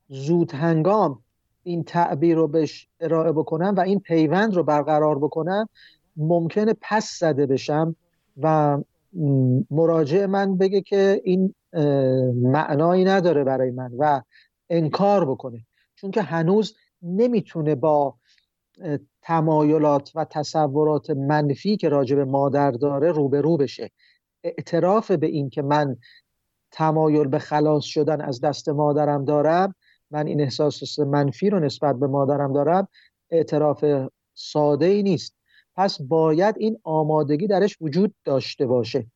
Speaker 2: زود هنگام این تعبیر رو بهش ارائه بکنم و این پیوند رو برقرار بکنم ممکنه پس زده بشم و مراجع من بگه که این معنایی نداره برای من و انکار بکنه. چون که هنوز نمی‌تونه با تمایلات و تصورات منفی که راجع به مادر داره روبرو بشه. اعتراف به این که من تمایل به خلاص شدن از دست مادرم دارم من این احساس منفی رو نسبت به مادرم دارم اعتراف ساده ای نیست. پس باید این آمادگی درش وجود داشته باشه.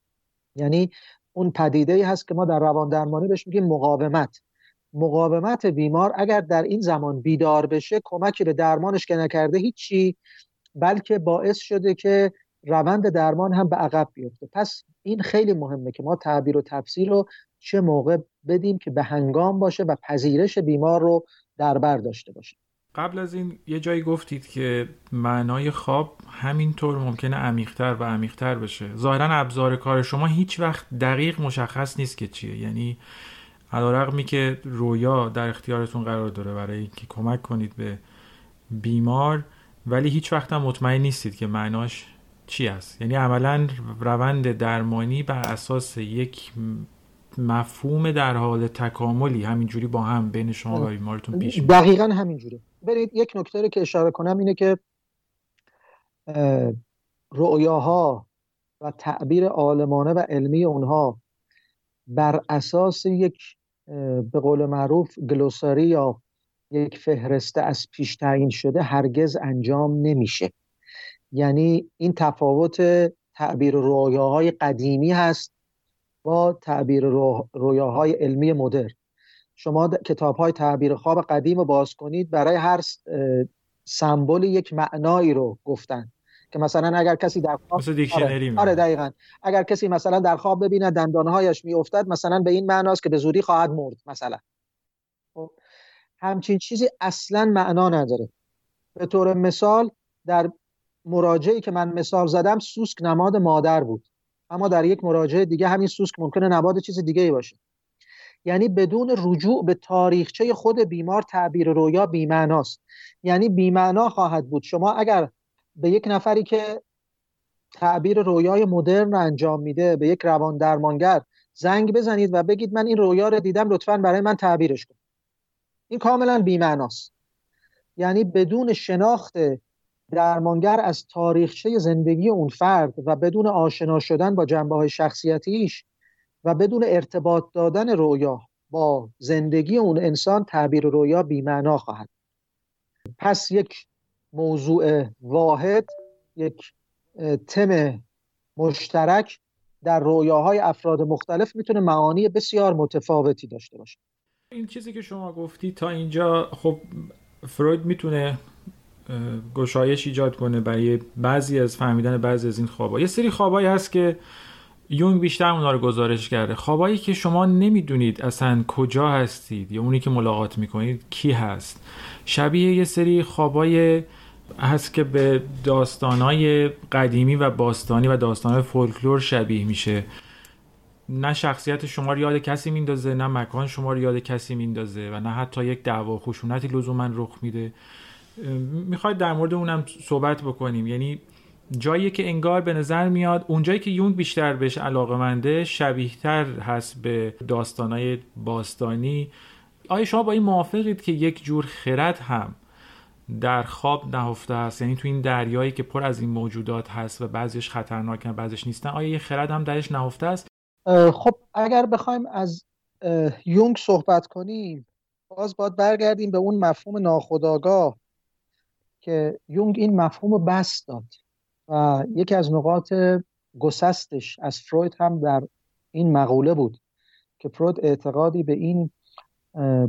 Speaker 2: یعنی اون پدیده ای هست که ما در روان درمانی بهش میگیم مقاومت. مقاومت بیمار اگر در این زمان بیدار بشه کمکی به درمانش که نکرده هیچی بلکه باعث شده که روند درمان هم به عقب بیفته. پس این خیلی مهمه که ما تعبیر و تفسیر رو چه موقع بدیم که به هنگام باشه و پذیرش بیمار رو در بر داشته باشه.
Speaker 1: قبل از این یه جایی گفتید که معنای خواب همینطور ممکنه عمیقتر و عمیقتر بشه. ظاهرا ابزار کار شما هیچ وقت دقیق مشخص نیست که چیه. یعنی علیرغمی که رویا در اختیارتون قرار داره برای اینکه کمک کنید به بیمار ولی هیچ وقت هم مطمئن نیستید که معناش چی است؟ یعنی عملا روند درمانی بر اساس یک مفهوم در حال تکاملی همینجوری با هم بین شما و بیمارتون پیش
Speaker 2: دقیقا همینجوره برید یک نکته رو که اشاره کنم اینه که رؤیاها و تعبیر عالمانه و علمی اونها بر اساس یک به قول معروف گلوساری یا یک فهرسته از پیش تعیین شده هرگز انجام نمیشه. یعنی این تفاوت تعبیر رویاهای قدیمی هست با تعبیر رویاهای علمی مدر شما کتاب های تعبیر خواب قدیم رو باز کنید برای هر سمبل یک معنایی رو گفتن. که مثلا اگر کسی در خواب
Speaker 1: آره,
Speaker 2: آره دقیقا. اگر کسی مثلا در خواب ببینه دندانهایش میافتد مثلا به این معناست که به زودی خواهد مرد مثلا. خب، همچین چیزی اصلا معنا نداره. به طور مثال در مراجعی که من مثال زدم سوسک نماد مادر بود. اما در یک مراجعه دیگه همین سوسک ممکنه نماد چیز دیگه ای باشه. یعنی بدون رجوع به تاریخچه خود بیمار تعبیر رویا بیمعناست. یعنی بیمعنا خواهد بود. شما اگر به یک نفری که تعبیر رویای مدرن رو انجام میده به یک روان درمانگر زنگ بزنید و بگید من این رویا رو دیدم لطفا برای من تعبیرش کن این کاملا بیمعناست. یعنی بدون شناخت درمانگر از تاریخچه زندگی اون فرد و بدون آشنا شدن با جنبه های شخصیتیش و بدون ارتباط دادن رویا با زندگی اون انسان تعبیر رویا بیمعنا خواهد پس یک موضوع واحد یک تم مشترک در رویاهای افراد مختلف می‌تونه معانی بسیار متفاوتی داشته باشه.
Speaker 1: این چیزی که شما گفتی تا اینجا خب فروید می‌تونه گشایش ایجاد کنه برای بعضی از فهمیدن بعضی از این خوابا یه سری خوابایی هست که یونگ بیشتر اونا رو گزارش کرده. خوابایی که شما نمی‌دونید اصلا کجا هستید یا اونی که ملاقات می‌کنید کی هست. شبیه یه سری خوابای هست که به داستانهای قدیمی و باستانی و داستانهای فولکلور شبیه میشه. نه شخصیت شما رو یاد کسی میندازه نه مکان شما رو یاد کسی میندازه و نه حتی یک دعوا خشونتی لزوما رخ میده. می‌خواید در مورد اونم صحبت بکنیم. یعنی جایی که انگار به نظر میاد اونجایی که یونگ بیشتر بهش علاقه منده شبیهتر هست به داستانهای باستانی. آیا شما با این موافقید که یک جور خرد هم در خواب نهفته است؟ یعنی تو این دریایی که پر از این موجودات هست و بعضیش خطرناکن بعضیش نیستن آیا یه خرد هم درش نهفته است؟
Speaker 2: خب اگر بخوایم از یونگ صحبت کنیم باز باید برگردیم به اون مفهوم ناخودآگاه. که یونگ این مفهوم رو بست داد و یکی از نقاط گسستش از فروید هم در این مقوله بود که فروید اعتقادی به این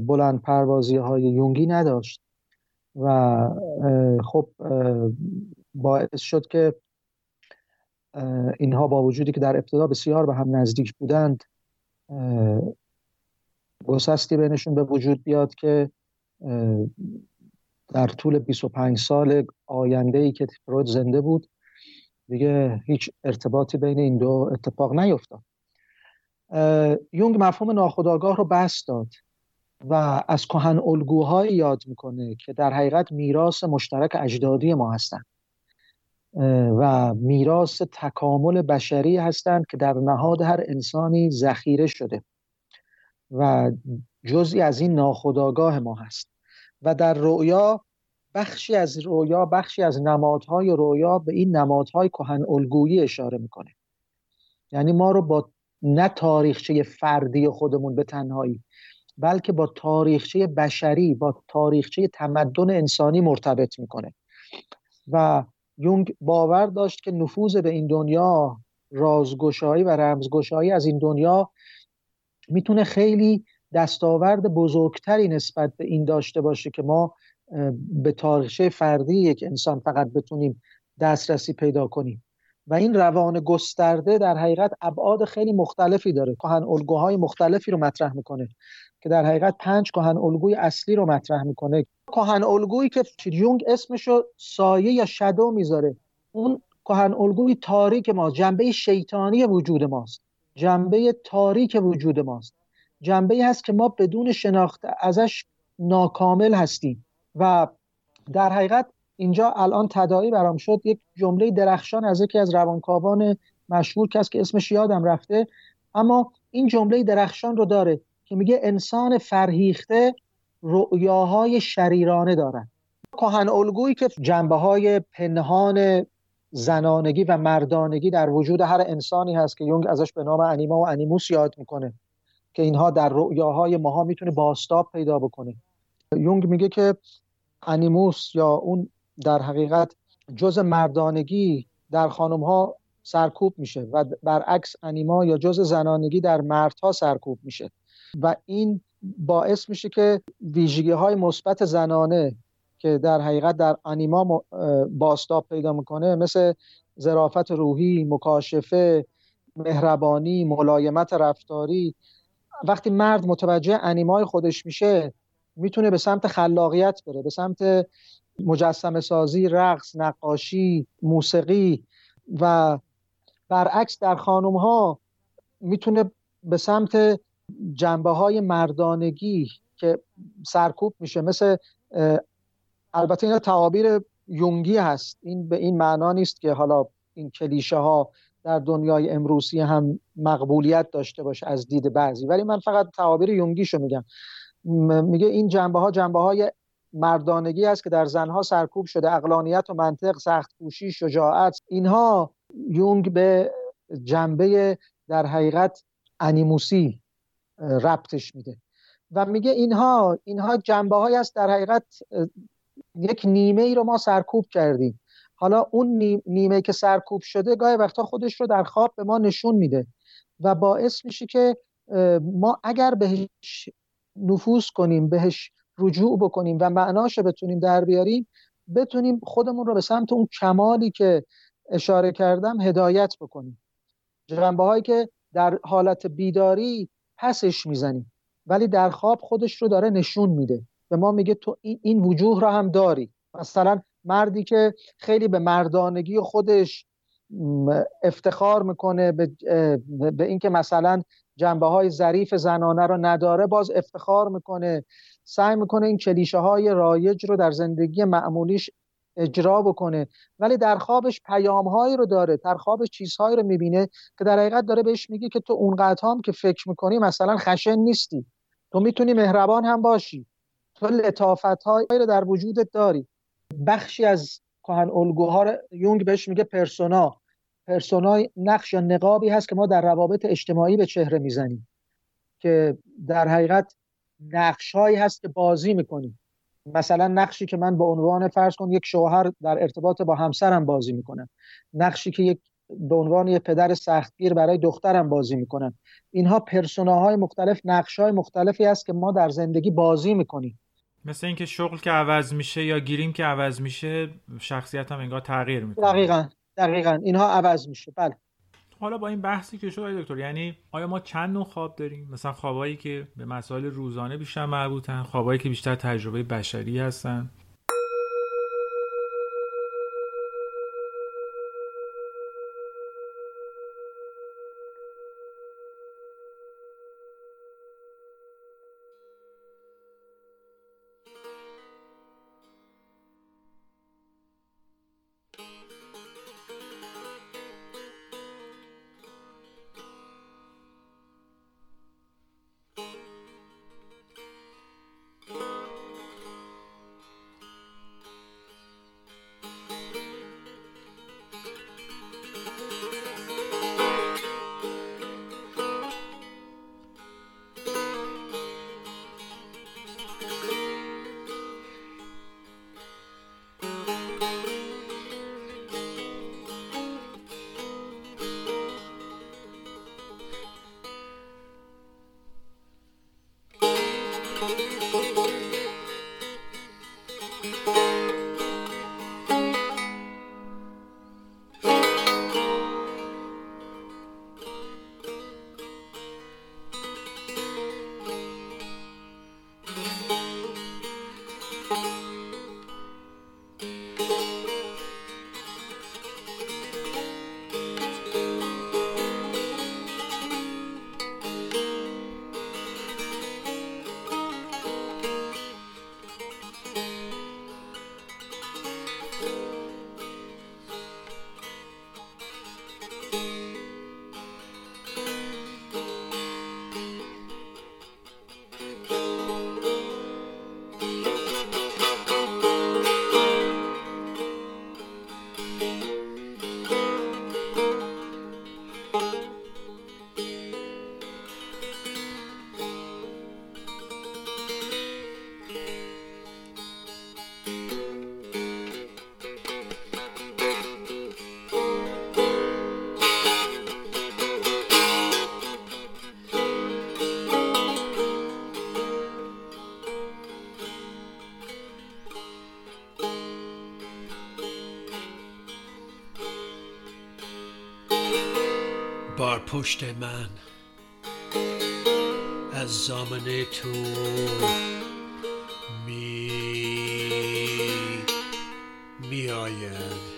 Speaker 2: بلند پروازی های یونگی نداشت و خب باعث شد که اینها با وجودی که در ابتدا بسیار به هم نزدیک بودند گسستی بینشون به وجود بیاد که در طول 25 سال آینده ای که فروید زنده بود دیگه هیچ ارتباطی بین این دو اتفاق نیفتاد یونگ مفهوم ناخودآگاه رو بس داد و از کهن الگوهایی یاد می‌کنه که در حقیقت میراث مشترک اجدادی ما هستند. و میراث تکامل بشری هستند که در نهاد هر انسانی ذخیره شده و جزئی از این ناخودآگاه ما هست. و در رؤیا بخشی از رویا بخشی از نمادهای رویا به این نمادهای کهن الگویی اشاره می‌کنه. یعنی ما رو با نه تاریخچه فردی خودمون به تنهایی بلکه با تاریخچه بشری با تاریخچه تمدن انسانی مرتبط می‌کنه. و یونگ باور داشت که نفوذ به این دنیا رازگشایی و رمزگشایی از این دنیا می‌تونه خیلی دستاورد بزرگتری نسبت به این داشته باشه که ما به تاریخچه فردی یک انسان فقط بتونیم دسترسی پیدا کنیم. و این روان گسترده در حقیقت ابعاد خیلی مختلفی داره. کهن الگوهای مختلفی رو مطرح می‌کنه که در حقیقت پنج کهن الگوی اصلی رو مطرح می‌کنه. کهن الگویی که یونگ اسمشو سایه یا شدو می‌ذاره. اون کهن الگوی تاریک ما جنبه شیطانی وجود ماست. جنبه تاریک وجود ماست. جنبه هست که ما بدون شناخت ازش ناکامل هستیم. و در حقیقت اینجا الان تداعی برام شد. یک جمله درخشان از یکی از روانکاوان مشهور کس که اسمش یادم رفته. اما این جمله درخشان رو داره که میگه انسان فرهیخته رؤیاهای شریرانه دارد. کهن الگویی که جنبه های پنهان زنانگی و مردانگی در وجود هر انسانی هست که یونگ ازش به نام انیما و انیموس یاد می‌کنه. که اینها در رؤیاهای ماها می‌تونه باستاب پیدا بکنه. یونگ میگه که انیموس یا اون در حقیقت جز مردانگی در خانم ها سرکوب میشه و برعکس انیما یا جز زنانگی در مردها سرکوب میشه. و این باعث میشه که ویژگی های مثبت زنانه که در حقیقت در انیما باستاب پیدا می‌کنه مثل ظرافت روحی، مکاشفه، مهربانی، ملایمت رفتاری وقتی مرد متوجه انیمای خودش میشه می‌تونه به سمت خلاقیت بره به سمت مجسم سازی، رقص، نقاشی، موسیقی و برعکس در خانم ها می‌تونه به سمت جنبه های مردانگی که سرکوب میشه. مثل البته اینا تعابیر یونگی هست. این به این معنا نیست که حالا این کلیشه ها در دنیای امروزی هم مقبولیت داشته باشه از دید بعضی. ولی من فقط تعابیر یونگیشو میگم. میگه این جنبه ها جنبه های مردانگی است که در زنها سرکوب شده. اقلانیت و منطق سخت کوشی شجاعت اینها یونگ به جنبه در حقیقت انیموسی ربطش میده. و میگه اینها اینها جنبه های است در حقیقت یک نیمه ای رو ما سرکوب کردیم. حالا اون نیمه که سرکوب شده گاهی وقتا خودش رو در خواب به ما نشون میده و باعث میشه که ما اگر بهش نفوذ کنیم بهش رجوع بکنیم و معناش بتونیم در بیاریم بتونیم خودمون رو به سمت اون کمالی که اشاره کردم هدایت بکنیم. جنبه هایی که در حالت بیداری پسش می‌زنی ولی در خواب خودش رو داره نشون میده. به ما میگه تو این وجوه را هم داری. مثلا مردی که خیلی به مردانگی خودش افتخار می‌کنه به, به اینکه مثلا جنبه های ظریف زنانه رو نداره باز افتخار می‌کنه. سعی می‌کنه این کلیشه های رایج رو در زندگی معمولیش اجرا بکنه. ولی در خوابش پیام هایی رو داره در خوابش چیزهایی رو می‌بینه که در حقیقت داره بهش میگه که تو اونقدر هم که فکر می‌کنی مثلا خشن نیستی. تو می‌تونی مهربان هم باشی. تو لطافت هایی رو در وجودت داری. بخشی از کهن الگوها رو یونگ بهش میگه پرسونا. پرسونا نقش یا نقابی هست که ما در روابط اجتماعی به چهره می‌زنیم که در حقیقت نقش هایی هست که بازی می‌کنیم. مثلا نقشی که من به عنوان فرض کن یک شوهر در ارتباط با همسرم بازی می‌کنم. نقشی که یک به عنوان یک پدر سختگیر برای دخترم بازی می‌کنم. اینها پرسوناهای مختلف نقشهای مختلفی است که ما در زندگی بازی می‌کنیم.
Speaker 1: مثل اینکه شغل که عوض میشه یا گیریم که عوض میشه شخصیت هم انگار تغییر می‌کنه.
Speaker 2: دقیقا دقیقا. اینها عوض میشه. بله.
Speaker 1: حالا با این بحثی که شد دکتر یعنی آیا ما چند نوع خواب داریم؟ مثلا خوابایی که به مسائل روزانه بیشتر مربوطن خوابایی که بیشتر تجربه بشری هستن.
Speaker 3: پشت من از زامن تو می می آید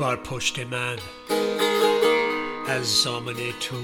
Speaker 3: بر پشت من از زامن تو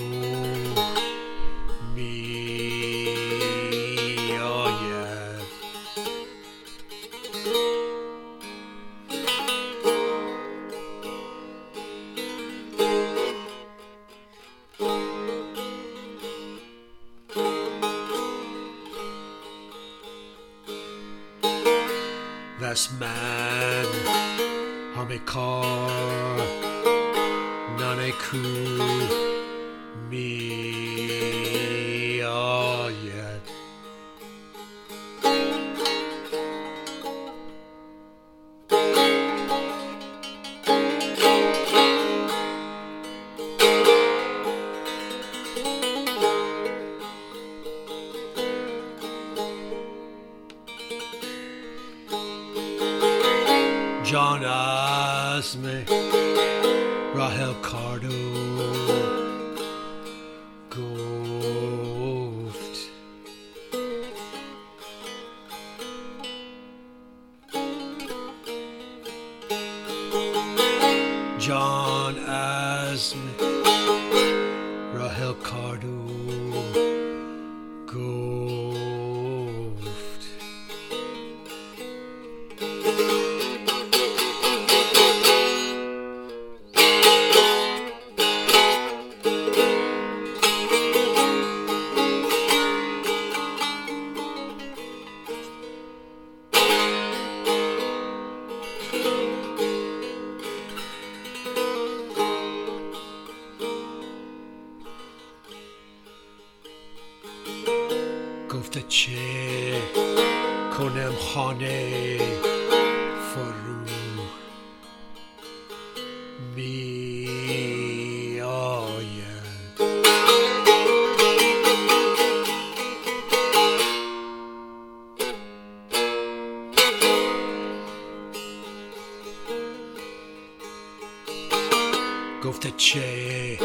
Speaker 3: گفته چه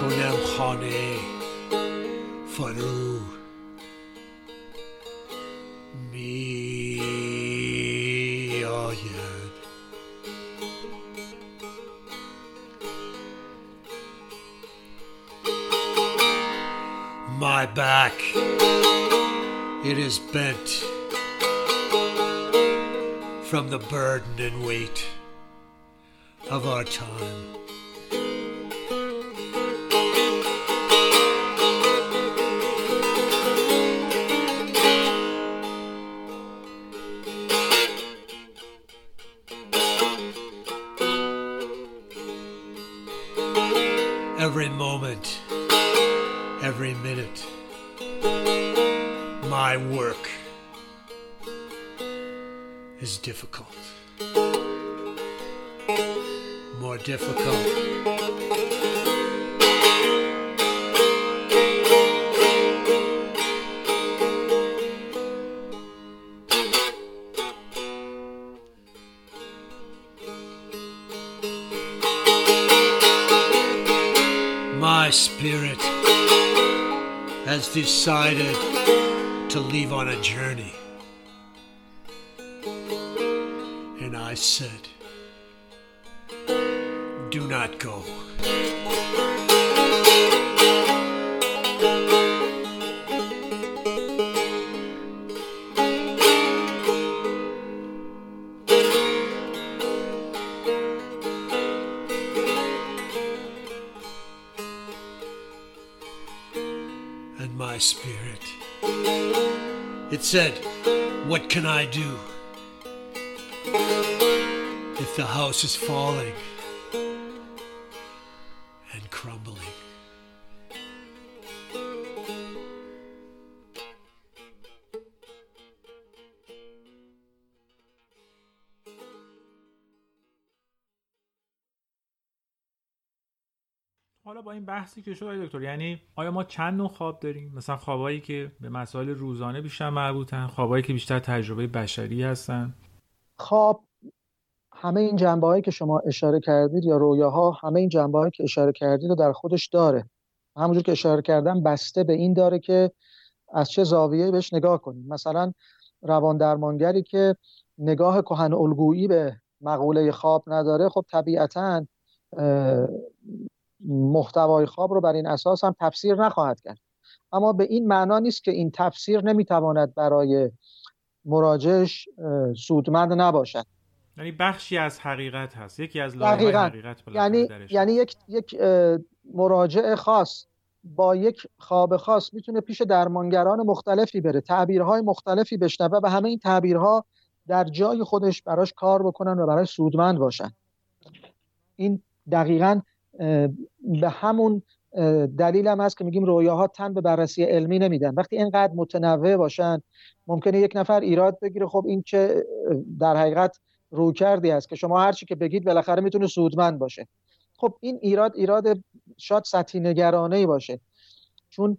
Speaker 3: کنم خانه فرو می آید My back, it is bent from the burden and weight of our time. Spirit. It said, What can I do? If the house is falling
Speaker 1: بحثی که شد دکتر. یعنی آیا ما چند نوع خواب داریم؟ مثلا خوابایی که به مسائل روزانه بیشتر مربوطن خوابایی که بیشتر تجربه بشری هستن.
Speaker 2: خواب همه این جنبه هایی که شما اشاره کردید یا رویاها همه این جنبه هایی که اشاره کردید رو در خودش داره. همونجور که اشاره کردم بسته به این داره که از چه زاویه بهش نگاه کنیم. مثلا روان درمانگری که نگاه کهن الگویی به مقوله خواب نداره خب طبیعتا محتوای خواب رو بر این اساس هم تفسیر نخواهد کرد. اما به این معنا نیست که این تفسیر نمی‌تواند برای مراجعش سودمند نباشد.
Speaker 1: یعنی بخشی از حقیقت هست. یکی از لایه‌های. حقیقت
Speaker 2: یعنی
Speaker 1: درش
Speaker 2: یعنی یک یک مراجع خاص با یک خواب خاص می‌تونه پیش درمانگران مختلفی بره تعبیرهای مختلفی بشنوه و همه این تعبیرها در جای خودش براش کار بکنن و براش سودمند باشن. این دقیقا به همون دلیل هم هست که میگیم رویاها تن به بررسی علمی نمیدن. وقتی اینقدر متنوع باشن ممکنه یک نفر ایراد بگیره. خب این چه در حقیقت رویکردی است که شما هر چی که بگید بالاخره می‌تونه سودمند باشه. خب این ایراد ایراد شاید سطحی نگرانه باشه. چون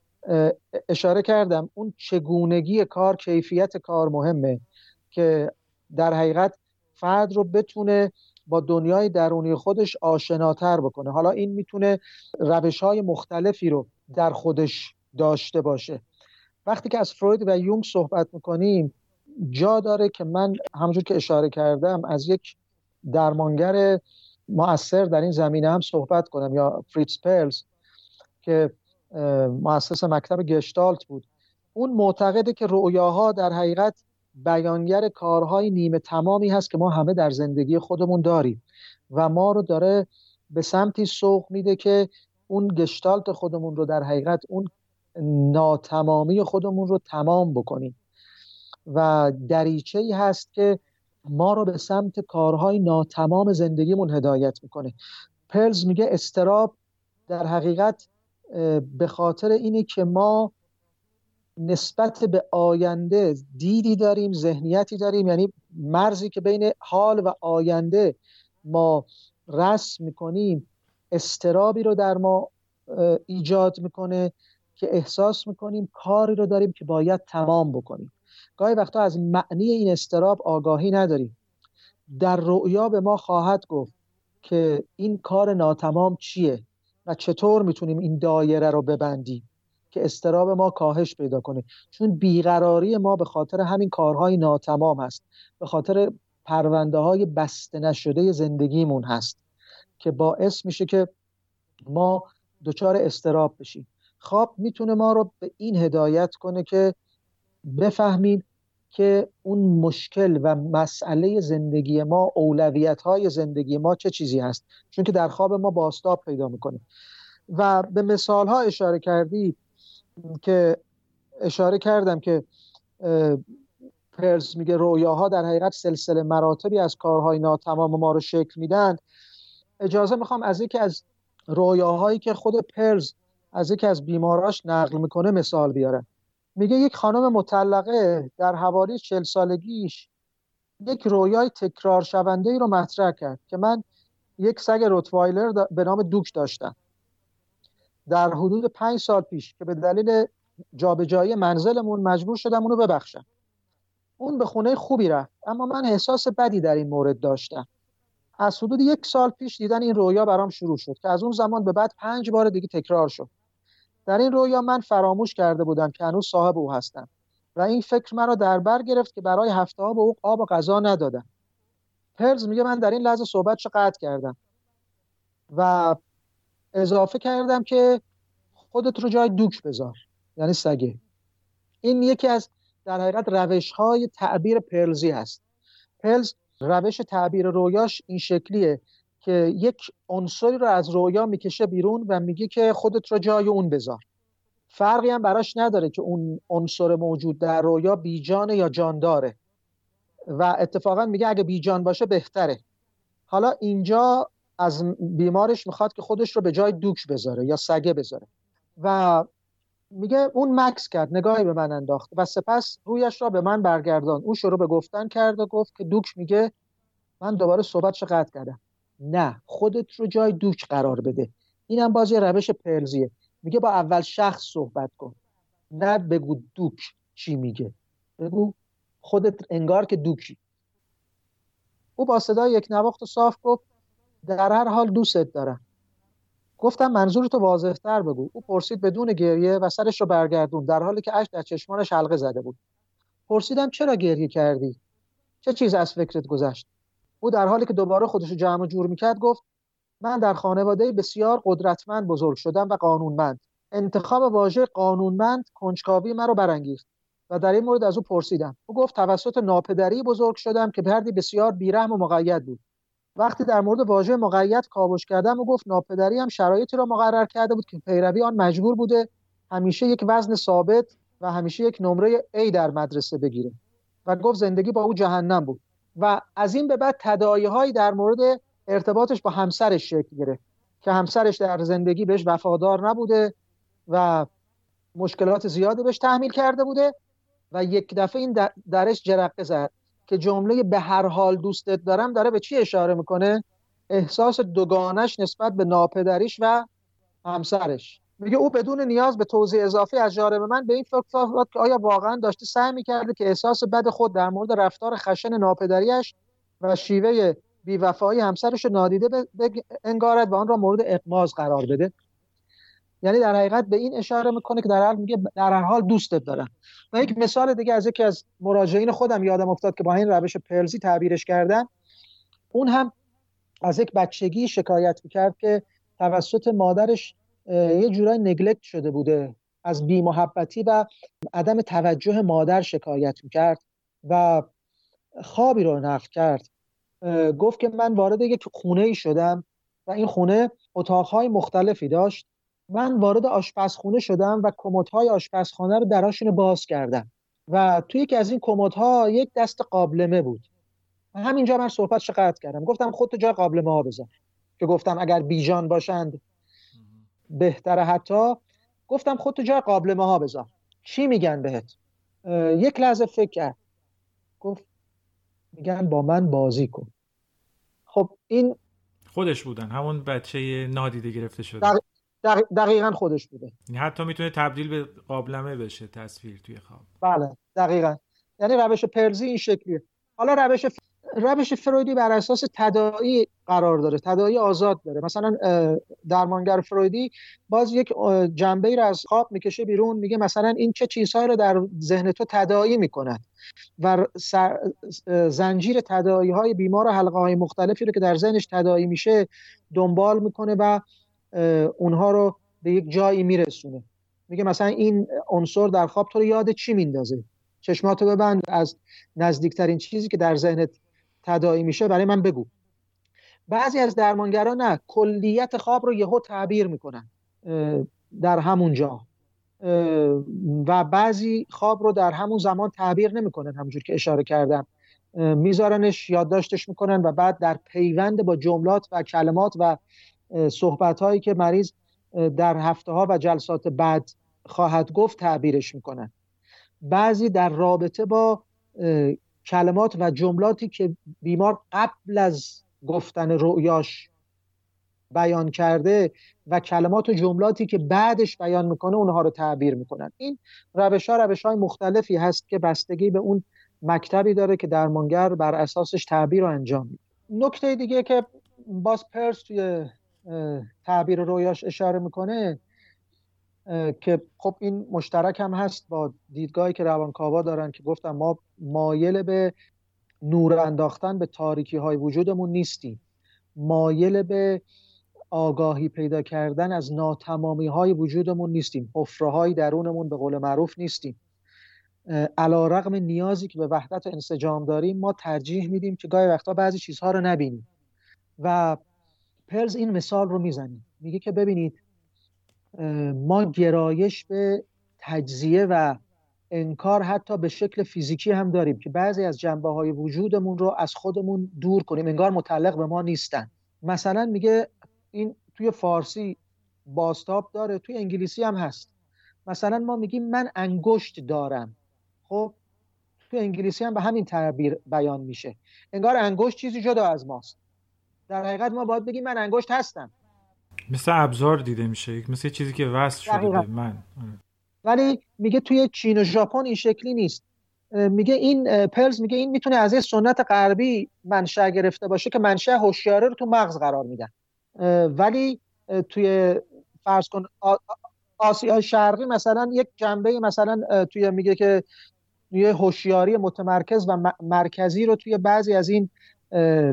Speaker 2: اشاره کردم اون چگونگی کار کیفیت کار مهمه که در حقیقت فرد رو بتونه با دنیای درونی خودش آشناتر بکنه. حالا این می‌تونه روش های مختلفی رو در خودش داشته باشه. وقتی که از فروید و یونگ صحبت می‌کنیم جا داره که من همونجور که اشاره کردم از یک درمانگر مؤثر در این زمینه هم صحبت کنم یا فریتز پرلز که مؤسس مکتب گشتالت بود. اون معتقده که رؤیاها در حقیقت بیانگر کارهای نیمه تمامی هست که ما همه در زندگی خودمون داریم. و ما رو داره به سمتی سوق میده که اون گشتالت خودمون رو در حقیقت اون ناتمامی خودمون رو تمام بکنیم. و دریچه ای هست که ما رو به سمت کارهای ناتمام زندگیمون هدایت می‌کنه. پرز میگه استراب در حقیقت به خاطر اینه که ما نسبت به آینده دیدی داریم ذهنیتی داریم. یعنی مرزی که بین حال و آینده ما رسم می‌کنیم استرابی رو در ما ایجاد می‌کنه که احساس می‌کنیم کاری رو داریم که باید تمام بکنیم. گاهی وقتا از معنی این استراب آگاهی نداریم. در رؤیا به ما خواهد گفت که این کار ناتمام چیه و چطور می‌تونیم این دایره رو ببندیم. که استراب ما کاهش پیدا کنه. چون بیقراری ما به خاطر همین کارهای ناتمام هست. به خاطر پرونده های بسته نشده زندگیمون هست که باعث میشه که ما دچار استراب بشیم. خواب می‌تونه ما رو به این هدایت کنه که بفهمیم که اون مشکل و مسئله زندگی ما اولویت های زندگی ما چه چیزی هست. چون که در خواب ما باستاب پیدا می‌کنه. و به مثال ها اشاره کردید که اشاره کردم که پرز میگه رویاها در حقیقت سلسله مراتبی از کارهای ناتمام ما رو شکل میدن. اجازه می‌خوام از یکی از رویاهایی که خود پرز از یکی از بیماراش نقل می‌کنه مثال بیاره. میگه یک خانم مطلقه در حوالی چل سالگیش یک رویای تکرار شونده ای رو مطرح کرد که من یک سگ روتوایلر به نام دوک داشتم. در حدود پنج سال پیش که به دلیل جابجایی منزلمون مجبور شدم اونو ببخشم. اون به خونه خوبی رفت اما من احساس بدی در این مورد داشتم. از حدود یک سال پیش دیدن این رویا برام شروع شد که از اون زمان به بعد پنج بار دیگه تکرار شد. در این رویا من فراموش کرده بودم که هنوز صاحب او هستم و این فکر مرا در بر گرفت که برای هفته ها به او آب و غذا ندادم. پرز میگه من در این لحظه صحبت قطع کردم و اضافه کردم که خودت رو جای دوک بذار. یعنی سگه. این یکی از در حقیقت روش های تعبیر پرلزی هست. پرلز روش تعبیر رویاش این شکلیه که یک عنصری رو از رویا می‌کشه بیرون و میگه که خودت رو جای اون بذار. فرقی هم براش نداره که اون عنصر موجود در رویا بیجانه یا جانداره. و اتفاقا میگه اگه بیجان باشه بهتره. حالا اینجا از بیمارش می‌خواد که خودش رو به جای دوک بذاره یا سگه بذاره. و میگه اون مکس کرد نگاهی به من انداخت و سپس رویش را به من برگردان. او شروع به گفتن کرد و گفت که دوک میگه من دوباره صحبتش قطع کردم. نه خودت رو جای دوک قرار بده. اینم باز یه روش پرزیه. میگه با اول شخص صحبت کن. نه بگو دوک چی میگه. بگو خودت انگار که دوکی. او با صدای یک نواخت و صاف گفت در هر حال دوستت دارم. گفتم منظور تو واضحتر بگو. او پرسید بدون گریه و سرش رو برگردون در حالی که اش در چشمانش حلقه زده بود. پرسیدم چرا گریه کردی؟ چه چیز از فکرت گذشت؟ او در حالی که دوباره خودش رو جمع جور می‌کرد گفت من در خانواده بسیار قدرتمند بزرگ شدم و قانونمند. انتخاب واژه قانونمند کنجکاوی مرا برانگیخت و در این مورد از او پرسیدم. او گفت توسط ناپدری بزرگ شدم که پردی بسیار بیرحم و مقید بود. وقتی در مورد واژه مقید کاوش کردم و گفت ناپدری هم شرایطی را مقرر کرده بود که پیروی آن مجبور بوده همیشه یک وزن ثابت و همیشه یک نمره A در مدرسه بگیره و گفت زندگی با او جهنم بود و از این به بعد تدایی هایی در مورد ارتباطش با همسرش شکل گرفت که همسرش در زندگی بهش وفادار نبوده و مشکلات زیادی بهش تحمیل کرده بوده و یک دفعه این درش جرقه زد. که جمله به هر حال دوستت دارم داره به چی اشاره می‌کنه؟ احساس دوگانش نسبت به ناپدریش و همسرش. میگه او بدون نیاز به توضیح اضافی از جانب من به این فکر افتاد که آیا واقعا داشته سعی می‌کرده که احساس بد خود در مورد رفتار خشن ناپدریش و شیوه بیوفایی همسرش نادیده انگارد و آن را مورد اقماز قرار بده. یعنی در حقیقت به این اشاره می‌کنه که در حال میگه در هر حال دوستت دارم. و یک مثال دیگه از یکی از مراجعین خودم یادم افتاد که با این روش پرزی تعبیرش کردن. اون هم از یک بچگی شکایت می‌کرد که توسط مادرش یه جورای نگلکت شده بوده. از بیمحبتی و عدم توجه مادر شکایت می‌کرد و خوابی رو نقل کرد. گفت که من وارد یک خونه ای شدم و این خونه اتاقهای مختلفی داشت. من وارد آشپزخونه شدم و کمدهای آشپزخانه رو دراشون باز کردم. و توی یکی از این کمدها یک دست قابلمه بود. و همینجا من صحبت قطع کردم. گفتم خودت جای قابلمه ها بذار. که گفتم اگر بیجان باشند بهتره حتی. گفتم خودتو جای قابلمه ها بذار. چی میگن بهت؟ یک لحظه فکر کرد. گفت میگن با من بازی کن. خب این
Speaker 1: خودش بودن. همون بچه نادیده گرفته شده.
Speaker 2: دقیقا خودش بوده.
Speaker 1: یعنی حتی می‌تونه تبدیل به قابلمه بشه تصویر توی خواب.
Speaker 2: بله دقیقا. یعنی روش پرزی این شکلیه. حالا روش روش فرویدی بر اساس تداعی قرار داره تداعی آزاد داره. مثلا درمانگر فرویدی باز یک جنبه ای رو از خواب می‌کشه بیرون میگه مثلا این چه چیزهایی رو در ذهن تو تداعی می‌کند و زنجیر تداعی های بیمار و حلقه های مختلفی رو که در ذهنش تداعی میشه دنبال می‌کنه و اونها رو به یک جایی میرسونه. میگه مثلا این عنصر در خواب تو رو یاد چی میندازه؟ چشماتو ببند از نزدیکترین چیزی که در ذهنت تداعی میشه برای من بگو. بعضی از درمانگران نه کلیت خواب رو یهو تعبیر می‌کنن در همون جا. و بعضی خواب رو در همون زمان تعبیر نمی‌کنن همونجور که اشاره کردم. میذارنش یادداشتش می‌کنن و بعد در پیوند با جملات و کلمات و صحبت هایی که مریض در هفته ها و جلسات بعد خواهد گفت تعبیرش می‌کنن بعضی در رابطه با کلمات و جملاتی که بیمار قبل از گفتن رؤیاش بیان کرده و کلمات و جملاتی که بعدش بیان می‌کنه اونها رو تعبیر می‌کنن. این روش ها روش های مختلفی هست که بستگی به اون مکتبی داره که درمانگر بر اساسش تعبیر رو انجام میده. نکته دیگه که باز پرس توی تعبیر رویاش اشاره می‌کنه که خب این مشترک هم هست با دیدگاهی که روانکاوا دارن که گفتم ما مایل به نور انداختن به تاریکی های وجودمون نیستیم. مایل به آگاهی پیدا کردن از ناتمامی های وجودمون نیستیم. حفره های درونمون به قول معروف نیستیم. علا رقم نیازی که به وحدت انسجام داریم ما ترجیح میدیم که گاهی وقتا بعضی چیزها رو نبینیم. و پرز این مثال رو می‌زنه میگه که ببینید ما گرایش به تجزیه و انکار حتی به شکل فیزیکی هم داریم که بعضی از جنبه های وجودمون رو از خودمون دور کنیم. انگار متعلق به ما نیستن. مثلا میگه این توی فارسی باستاب داره توی انگلیسی هم هست. مثلا ما میگیم من انگشت دارم. خب توی انگلیسی هم به همین تعبیر بیان میشه. انگار انگشت چیزی جدا از ماست. در حقیقت ما باید بگیم من انگشت هستم.
Speaker 1: مثل ابزار دیده میشه مثل چیزی که وصل شده به من. آره.
Speaker 2: ولی میگه توی چین و ژاپن این شکلی نیست. میگه این پلز میگه این می‌تونه از یه سنت غربی منشأ گرفته باشه که منشأ هوشیاری رو تو مغز قرار میدن. ولی توی فرض کن آسیا شرقی مثلا یک جنبه مثلا توی میگه که یه هوشیاری متمرکز و مرکزی رو توی بعضی از این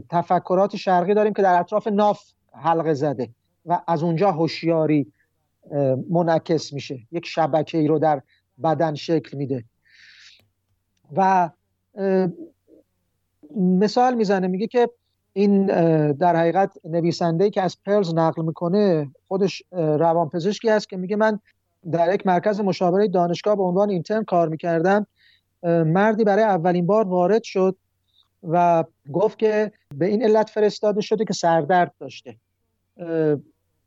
Speaker 2: تفکرات شرقی داریم که در اطراف ناف حلقه زده و از اونجا هوشیاری منعکس میشه. یک شبکه ای رو در بدن شکل میده. و مثال می‌زنه میگه که این در حقیقت نویسنده که از پرلز نقل می‌کنه خودش روانپزشکی هست که میگه من در یک مرکز مشاوره دانشگاه به عنوان اینترن کار می‌کردم. مردی برای اولین بار وارد شد. و گفت که به این علت فرستاده شده که سردرد داشته.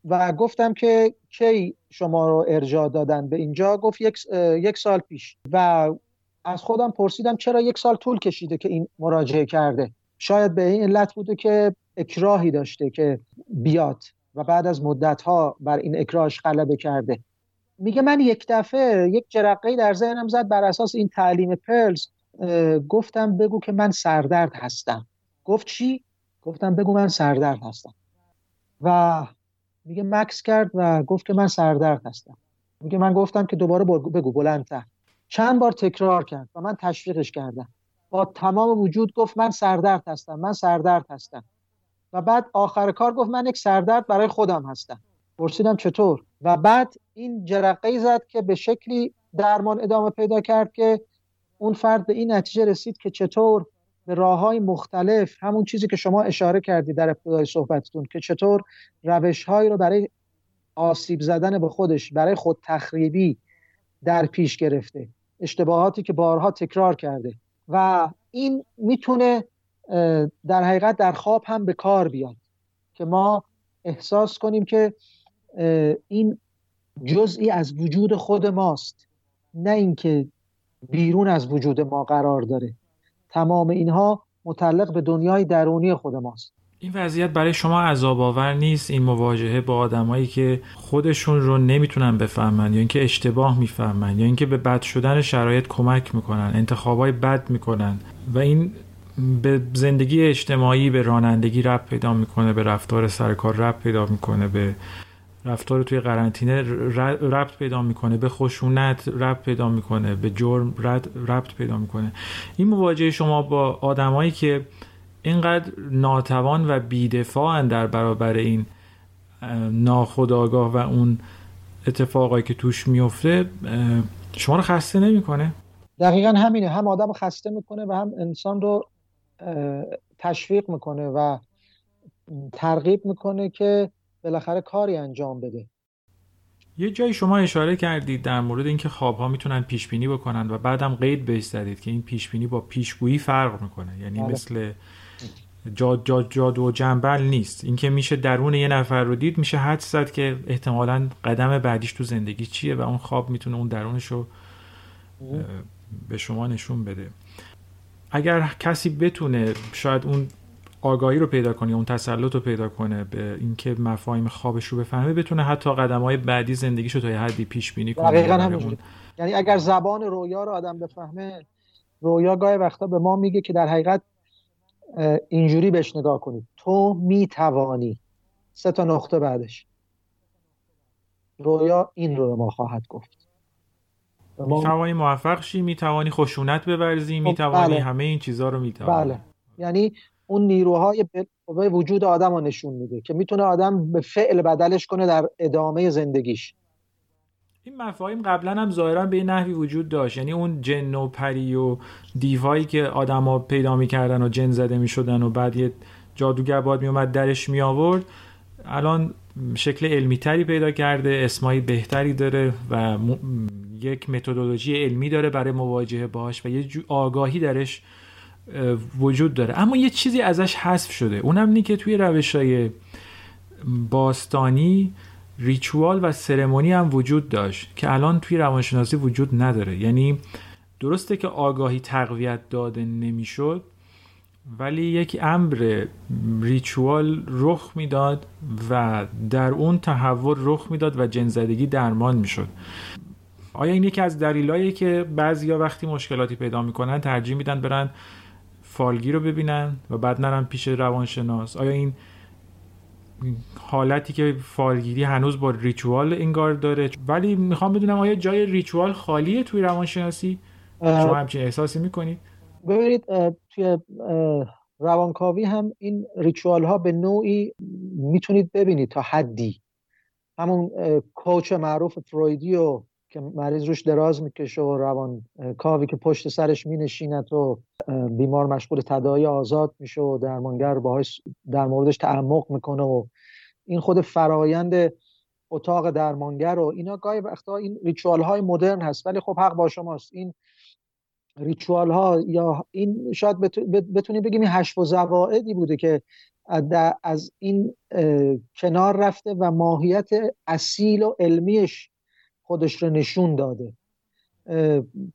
Speaker 2: و گفتم که کی شما رو ارجاع دادن به اینجا؟ گفت یک, یک سال پیش. و از خودم پرسیدم چرا یک سال طول کشیده که این مراجعه کرده؟ شاید به این علت بوده که اکراهی داشته که بیاد و بعد از مدت ها بر این اکراهش غلبه کرده. میگه من یک دفعه یک جرقه در ذهنم زد بر اساس این تعلیم پرلز گفتم بگو که من سردرد هستم. گفت چی؟ گفتم بگو من سردرد هستم. و میگه مکس کرد و گفت که من سردرد هستم. میگه من گفتم که دوباره بگو بلندتر. چند بار تکرار کرد و من تشویقش کردم. با تمام وجود گفت من سردرد هستم من سردرد هستم. و بعد آخر کار گفت من یک سردرد برای خودم هستم. پرسیدم چطور؟ و بعد این جرقه زد که به شکلی درمان ادامه پیدا کرد که اون فرد به این نتیجه رسید که چطور به راه های مختلف همون چیزی که شما اشاره کردی در ابتدای صحبتتون که چطور روش هایی رو برای آسیب زدن به خودش برای خود تخریبی در پیش گرفته. اشتباهاتی که بارها تکرار کرده. و این می‌تونه در حقیقت در خواب هم به کار بیاد. که ما احساس کنیم که این جزئی از وجود خود ماست. نه اینکه بیرون از وجود ما قرار داره. تمام اینها متعلق به دنیای درونی خود ماست.
Speaker 1: این وضعیت برای شما عذاب آور نیست؟ این مواجهه با آدمایی که خودشون رو نمی‌تونن بفهمن یا اینکه اشتباه می‌فهمن یا اینکه به بد شدن شرایط کمک می‌کنن انتخابای بد می‌کنن و این به زندگی اجتماعی به رانندگی رب پیدا می‌کنه به رفتار سرکار رب پیدا می‌کنه به رفتار توی قرنطینه ربط پیدا می‌کنه به خشونت ربط پیدا می‌کنه به جرم ربط پیدا می‌کنه. این مواجهه شما با آدمایی که اینقدر ناتوان و بیدفاعن در برابر این ناخداگاه و اون اتفاقایی که توش میفته شما رو خسته نمی‌کنه؟
Speaker 2: دقیقا همینه. هم آدم خسته می‌کنه و هم انسان رو تشویق می‌کنه و ترغیب می‌کنه که بالاخره کاری انجام بده.
Speaker 1: یه جایی شما اشاره کردید در مورد اینکه خوابها می‌تونن پیش بینی بکنن و بعدم قید بهش زدید که این پیش بینی با پیشگویی فرق می‌کنه. یعنی بله. مثل جاد جاد جادو و جنبل نیست. اینکه میشه درون یه نفر رو دید میشه حد زد که احتمالا قدم بعدیش تو زندگی چیه و اون خواب می‌تونه اون درونش رو به شما نشون بده. اگر کسی بتونه شاید اون آگاهی رو پیدا کنه اون تسلط رو پیدا کنه به اینکه مفاهیم خوابش رو بفهمه بتونه حتی قدم های بعدی زندگیش رو تا یه حدی پیش بینی کنه.
Speaker 2: دقیقاً یعنی اگر زبان رویا رو آدم بفهمه رویا گاهی وقتا به ما میگه که در حقیقت اینجوری بهش نگاه کنید تو می‌توانی. سه تا نقطه بعدش. رویا این رو به ما خواهد گفت.
Speaker 1: ما... می‌توانی موفق شی می‌توانی خشونت بورزی خب، می‌توانی بله. همه این چیزها رو می‌توانی.
Speaker 2: بله. یعنی اون نیروهای به وجود آدم رو نشون میده که می‌تونه آدم به فعل بدلش کنه در ادامه زندگیش.
Speaker 1: این مفاهیم قبلا هم ظاهرا به نحوی وجود داشت. یعنی اون جن و پری و دیوهایی که آدما پیدا می‌کردن و جن زده می‌شدن و بعد یه جادوگر باد میومد درش می آورد الان شکل علمی تری پیدا کرده اسمایی بهتری داره و یک متدولوژی علمی داره برای مواجهه باش و یه آگاهی درش وجود داره. اما یه چیزی ازش حذف شده. اونم اینه که توی روش های باستانی ریچوال و سرمونی هم وجود داشت که الان توی روانشناسی وجود نداره. یعنی درسته که آگاهی تقویت داده نمی‌شد ولی یک امر ریچوال رخ می‌داد و در اون تحول رخ می‌داد و جنزدگی درمان می‌شد. آیا این یکی از دلیلایی که بعضیا وقتی مشکلاتی پیدا می‌کنن ترجیح میدن برن فالگی رو ببینن و بعد نرن پیش روانشناس. آیا این حالتی که فالگیری هنوز با ریچوال انگار داره؟ ولی می‌خوام بدونم آیا جای ریچوال خالیه توی روانشناسی؟ شما همچین احساسی می‌کنید؟
Speaker 2: ببینید توی روانکاوی هم این ریچوال ها به نوعی می‌تونید ببینید تا حدی. همون کوچ معروف فرویدی و که مریض روش دراز می‌کشه و روان کاوی که پشت سرش مینشیند و بیمار مشغول تداعی آزاد میشه و درمانگر باهاش در موردش تعمق می‌کنه و این خود فرایند اتاق درمانگر و اینا گاهی وقتا این ریچوال های مدرن هست ولی خب حق با شماست. این ریچوال ها یا این شاید بتونی بگیم این هشت و زوائدی بوده که از این کنار رفته و ماهیت اصیل و علمیش خودش رو نشون داده.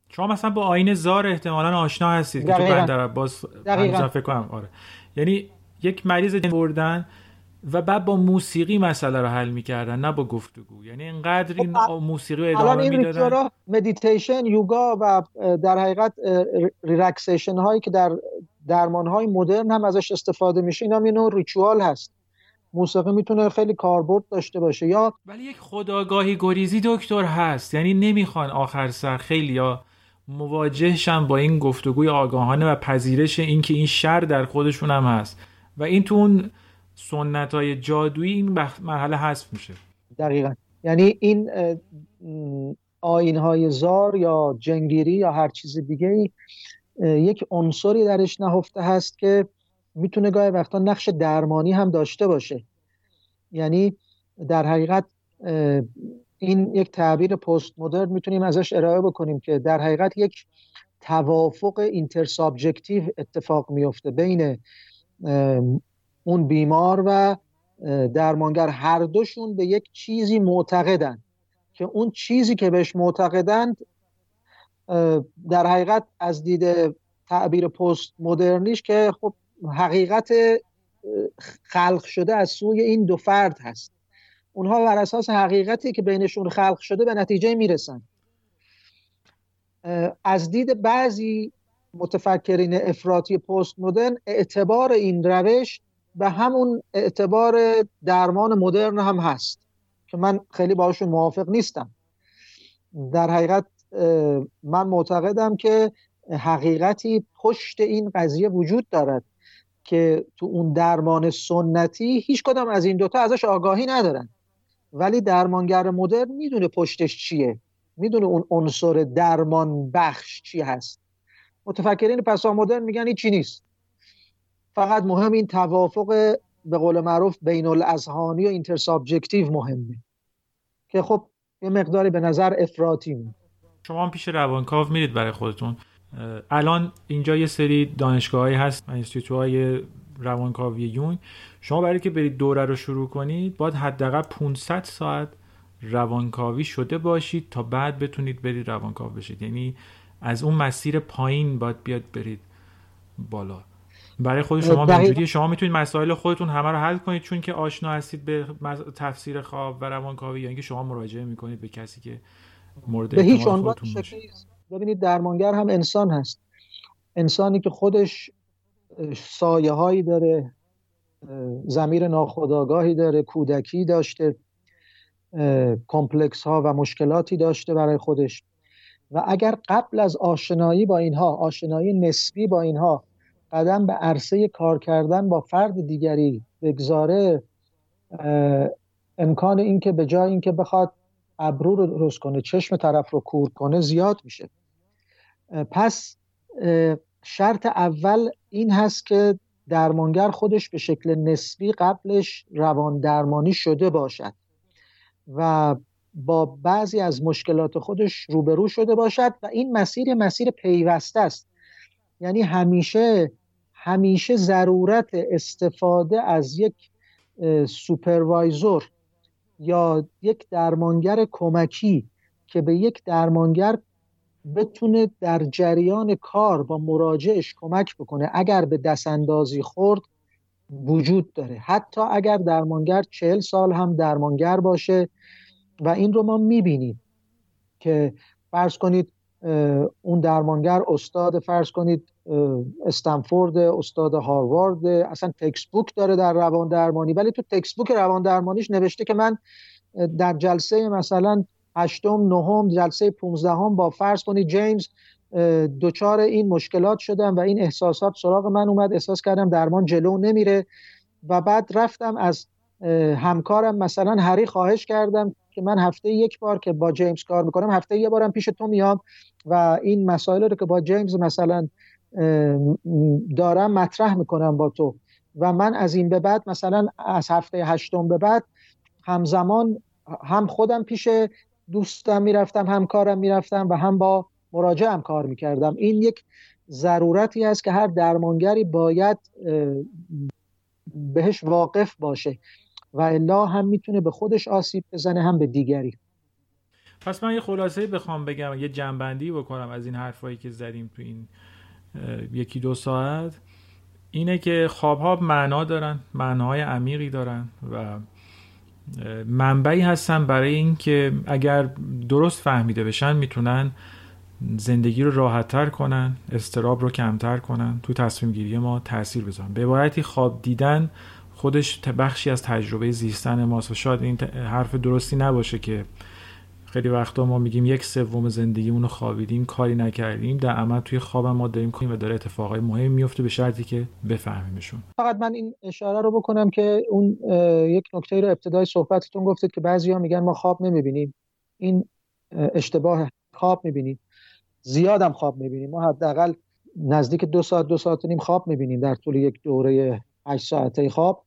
Speaker 1: شما مثلا با آین زار احتمالا آشنا هستید. که تو بندر باز فکر کنم. آره. یعنی یک مریض بردن و بعد با موسیقی مسئله رو حل می‌کردن نه با گفتگو. یعنی اینقدر این خب، موسیقی رو ادامه
Speaker 2: می‌دادن. مدیتیشن یوگا و در حقیقت relaxation هایی که در درمان های مدرن هم ازش استفاده میشه این هم یه نوع ritual هست. موسیقی می‌تونه خیلی کاربرد داشته باشه یا
Speaker 1: ولی یک خودآگاهی گریزی دکتر هست. یعنی نمی‌خوان آخر سر خیلی یا مواجهشن با این گفتگوی آگاهانه و پذیرش اینکه این شر در خودشون هم هست. و این تو اون سنت های جادویی این مرحله حذف میشه.
Speaker 2: دقیقا. یعنی این آیین های زار یا جنگیری یا هر چیز دیگه یک عنصری درش نهفته هست که می‌تونه گاهی وقتا نقش درمانی هم داشته باشه. یعنی در حقیقت این یک تعبیر پست مدرن می‌تونیم ازش ارائه بکنیم که در حقیقت یک توافق intersubjective اتفاق میفته بین اون بیمار و درمانگر. هر دوشون به یک چیزی معتقدن که اون چیزی که بهش معتقدند در حقیقت از دید تعبیر پست مدرنیش که خب حقیقت خلق شده از سوی این دو فرد هست. اونها بر اساس حقیقتی که بینشون خلق شده به نتیجه می‌رسن. از دید بعضی متفکرین افراطی پست مدرن اعتبار این روش به همون اعتبار درمان مدرن هم هست که من خیلی باشون موافق نیستم. در حقیقت من معتقدم که حقیقتی پشت این قضیه وجود دارد. که تو اون درمان سنتی هیچ کدام از این دوتا ازش آگاهی ندارن. ولی درمانگر مدرن می‌دونه پشتش چیه. می‌دونه اون عنصر درمان بخش چی هست. متفکرین پسا مدرن میگن چی نیست. فقط مهم این توافق به قول معروف بین الاذهانی و intersubjective مهمه. که خب یه مقداری به نظر افراطی
Speaker 1: شما پیش روانکاو میرید برای خودتون. الان اینجا یه سری دانشگاهایی هست های روانکاوی یونگ شما برای که برید دوره رو شروع کنید باید حداقل 500 ساعت روانکاوی شده باشید تا بعد بتونید برید روانکاو بشید. یعنی از اون مسیر پایین باید بیاد برید بالا. برای خود شما اینجوریه. شما می‌تونید مسائل خودتون همه رو حل کنید چون که آشنا هستید به تفسیر خواب و روانکاوی یا اینکه شما مراجعه می‌کنید به کسی که مورد
Speaker 2: به هیچ عنوان ببینید درمانگر هم انسان هست. انسانی که خودش سایه هایی داره زمیر ناخودآگاهی داره کودکی داشته کمپلکس ها و مشکلاتی داشته برای خودش. و اگر قبل از آشنایی با اینها آشنایی نسبی با اینها قدم به عرصه کار کردن با فرد دیگری بگذاره امکان اینکه به جای اینکه بخواد ابرو رو درست کنه چشم طرف رو کور کنه زیاد میشه. پس شرط اول این هست که درمانگر خودش به شکل نسبی قبلش روان درمانی شده باشد و با بعضی از مشکلات خودش روبرو شده باشد و این مسیر مسیر پیوسته است. یعنی همیشه همیشه ضرورت استفاده از یک سوپروایزور یا یک درمانگر کمکی که به یک درمانگر بتونه در جریان کار با مراجعش کمک بکنه. اگر به دست اندازی خورد وجود داره. حتی اگر درمانگر چهل سال هم درمانگر باشه و این رو ما می‌بینیم که فرض کنید اون درمانگر استاد فرض کنید استنفورد استاد هاروارد اصلا تکس بوک داره در روان درمانی ولی تو تکس بوک روان درمانیش نوشته که من در جلسه مثلا هشتم نهم جلسه 15 هم با فرض کنید جیمز دچار این مشکلات شدم و این احساسات سراغ من اومد. احساس کردم درمان جلو نمیره و بعد رفتم از همکارم مثلا هری خواهش کردم که من هفته یک بار که با جیمز کار می‌کنم هفته یه بارم پیش تو میام و این مسائل رو که با جیمز مثلا دارم مطرح می‌کنم با تو. و من از این به بعد مثلا از هفته هشتم به بعد همزمان هم خودم پیش دوستم می‌رفتم هم کارم می‌رفتم و هم با مراجعم کار می‌کردم. این یک ضرورتی است که هر درمانگری باید بهش واقف باشه و الا هم می‌تونه به خودش آسیب بزنه هم به دیگری.
Speaker 1: پس من یه خلاصه بخوام بگم یه جنبندی بکنم از این حرفایی که زدیم تو این یکی دو ساعت. اینه که خواب ها معنا دارن معناهای عمیقی دارن و منبعی هستن برای اینکه اگر درست فهمیده بشن می‌تونن زندگی رو راحتتر کنن استراب رو کمتر کنن تو تصمیم گیری ما تاثیر بذارن. به عبارتی خواب دیدن خودش بخشی از تجربه زیستن ماست و شاید این حرف درستی نباشه که خیلی وقتا ما میگیم یک سوم زندگیمون رو خوابیدیم کاری نکردیم در عمل توی خوابم ما داریم کنیم و داره اتفاقای مهم میفته به شرطی که بفهمیمشون.
Speaker 2: فقط من این اشاره رو بکنم که اون یک نکته رو ابتدای صحبتتون گفتید که بعضیا میگن ما خواب نمی‌بینیم. این اشتباه خواب می‌بینیم. زیادم خواب می‌بینیم. ما حداقل نزدیک دو ساعت دو ساعت نیم خواب می‌بینیم در طول یک دوره 8 ساعته خواب.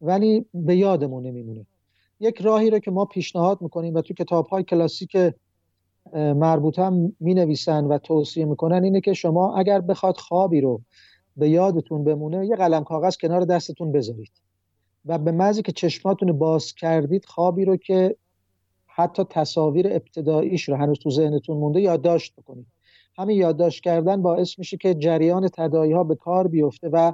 Speaker 2: ولی به یادمون نمیمونه. یک راهی رو که ما پیشنهاد می‌کنیم و تو کتاب های کلاسیک مربوط هم می و توصیه می‌کنن اینه که شما اگر بخواد خوابی رو به یادتون بمونه یه قلم کاغذ کنار دستتون بذارید و به مزی که چشماتون باز کردید خوابی رو که حتی تصاویر ابتداییش رو هنوز تو ذهنتون مونده یادداشت بکنید. همین یادداشت کردن باعث میشه که جریان تدایی ها به کار بیفته و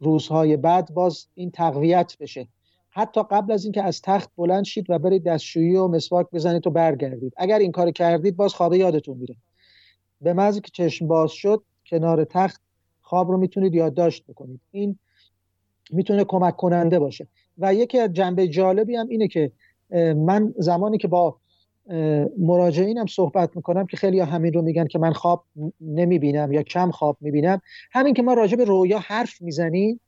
Speaker 2: روزهای بعد باز این تقویت بشه. حتی قبل از اینکه از تخت بلند شید و برید دستشویی و مسواک بزنید و برگردید. اگر این کار کردید باز خوابه یادتون میره. به محضی که چشم باز شد کنار تخت خواب رو می‌تونید یادداشت بکنید. این می‌تونه کمک کننده باشه. و یکی از جنبه جالبی هم اینه که من زمانی که با مراجعینم صحبت می‌کنم که خیلی همین رو میگن که من خواب نمی‌بینم یا کم خواب می‌بینم. همین که ما راجع به رویا حرف می‌زنیم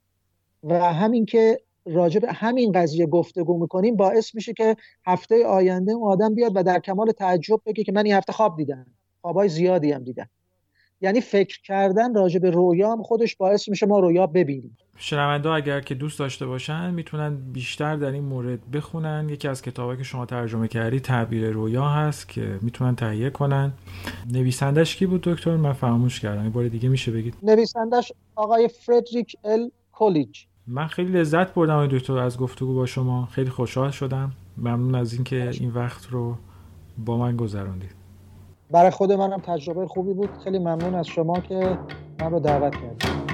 Speaker 2: و همین که راجع به همین قضیه گفتگو می‌کنیم باعث میشه که هفته آینده اون آدم بیاد و در کمال تعجب بگه که من این هفته خواب دیدم. خوابای زیادی هم دیدم. یعنی فکر کردن راجع به رویا هم خودش باعث میشه ما رویا ببینیم.
Speaker 1: شنونده اگر که دوست داشته باشن می‌تونن بیشتر در این مورد بخونن. یکی از کتابایی که شما ترجمه کردی تعبیر رویا هست که می‌تونن تهیه کنن. نویسندش کی بود دکتر؟ من فراموش کردم. این بار دیگه میشه بگید.
Speaker 2: نویسندش آقای فردریک ال کولیج
Speaker 1: من خیلی لذت بردم دکتر از گفتگو با شما. خیلی خوشحال شدم. ممنون از اینکه این وقت رو با من گذراندید
Speaker 2: برای خود منم تجربه خوبی بود. خیلی ممنون از شما که من رو دعوت کردید.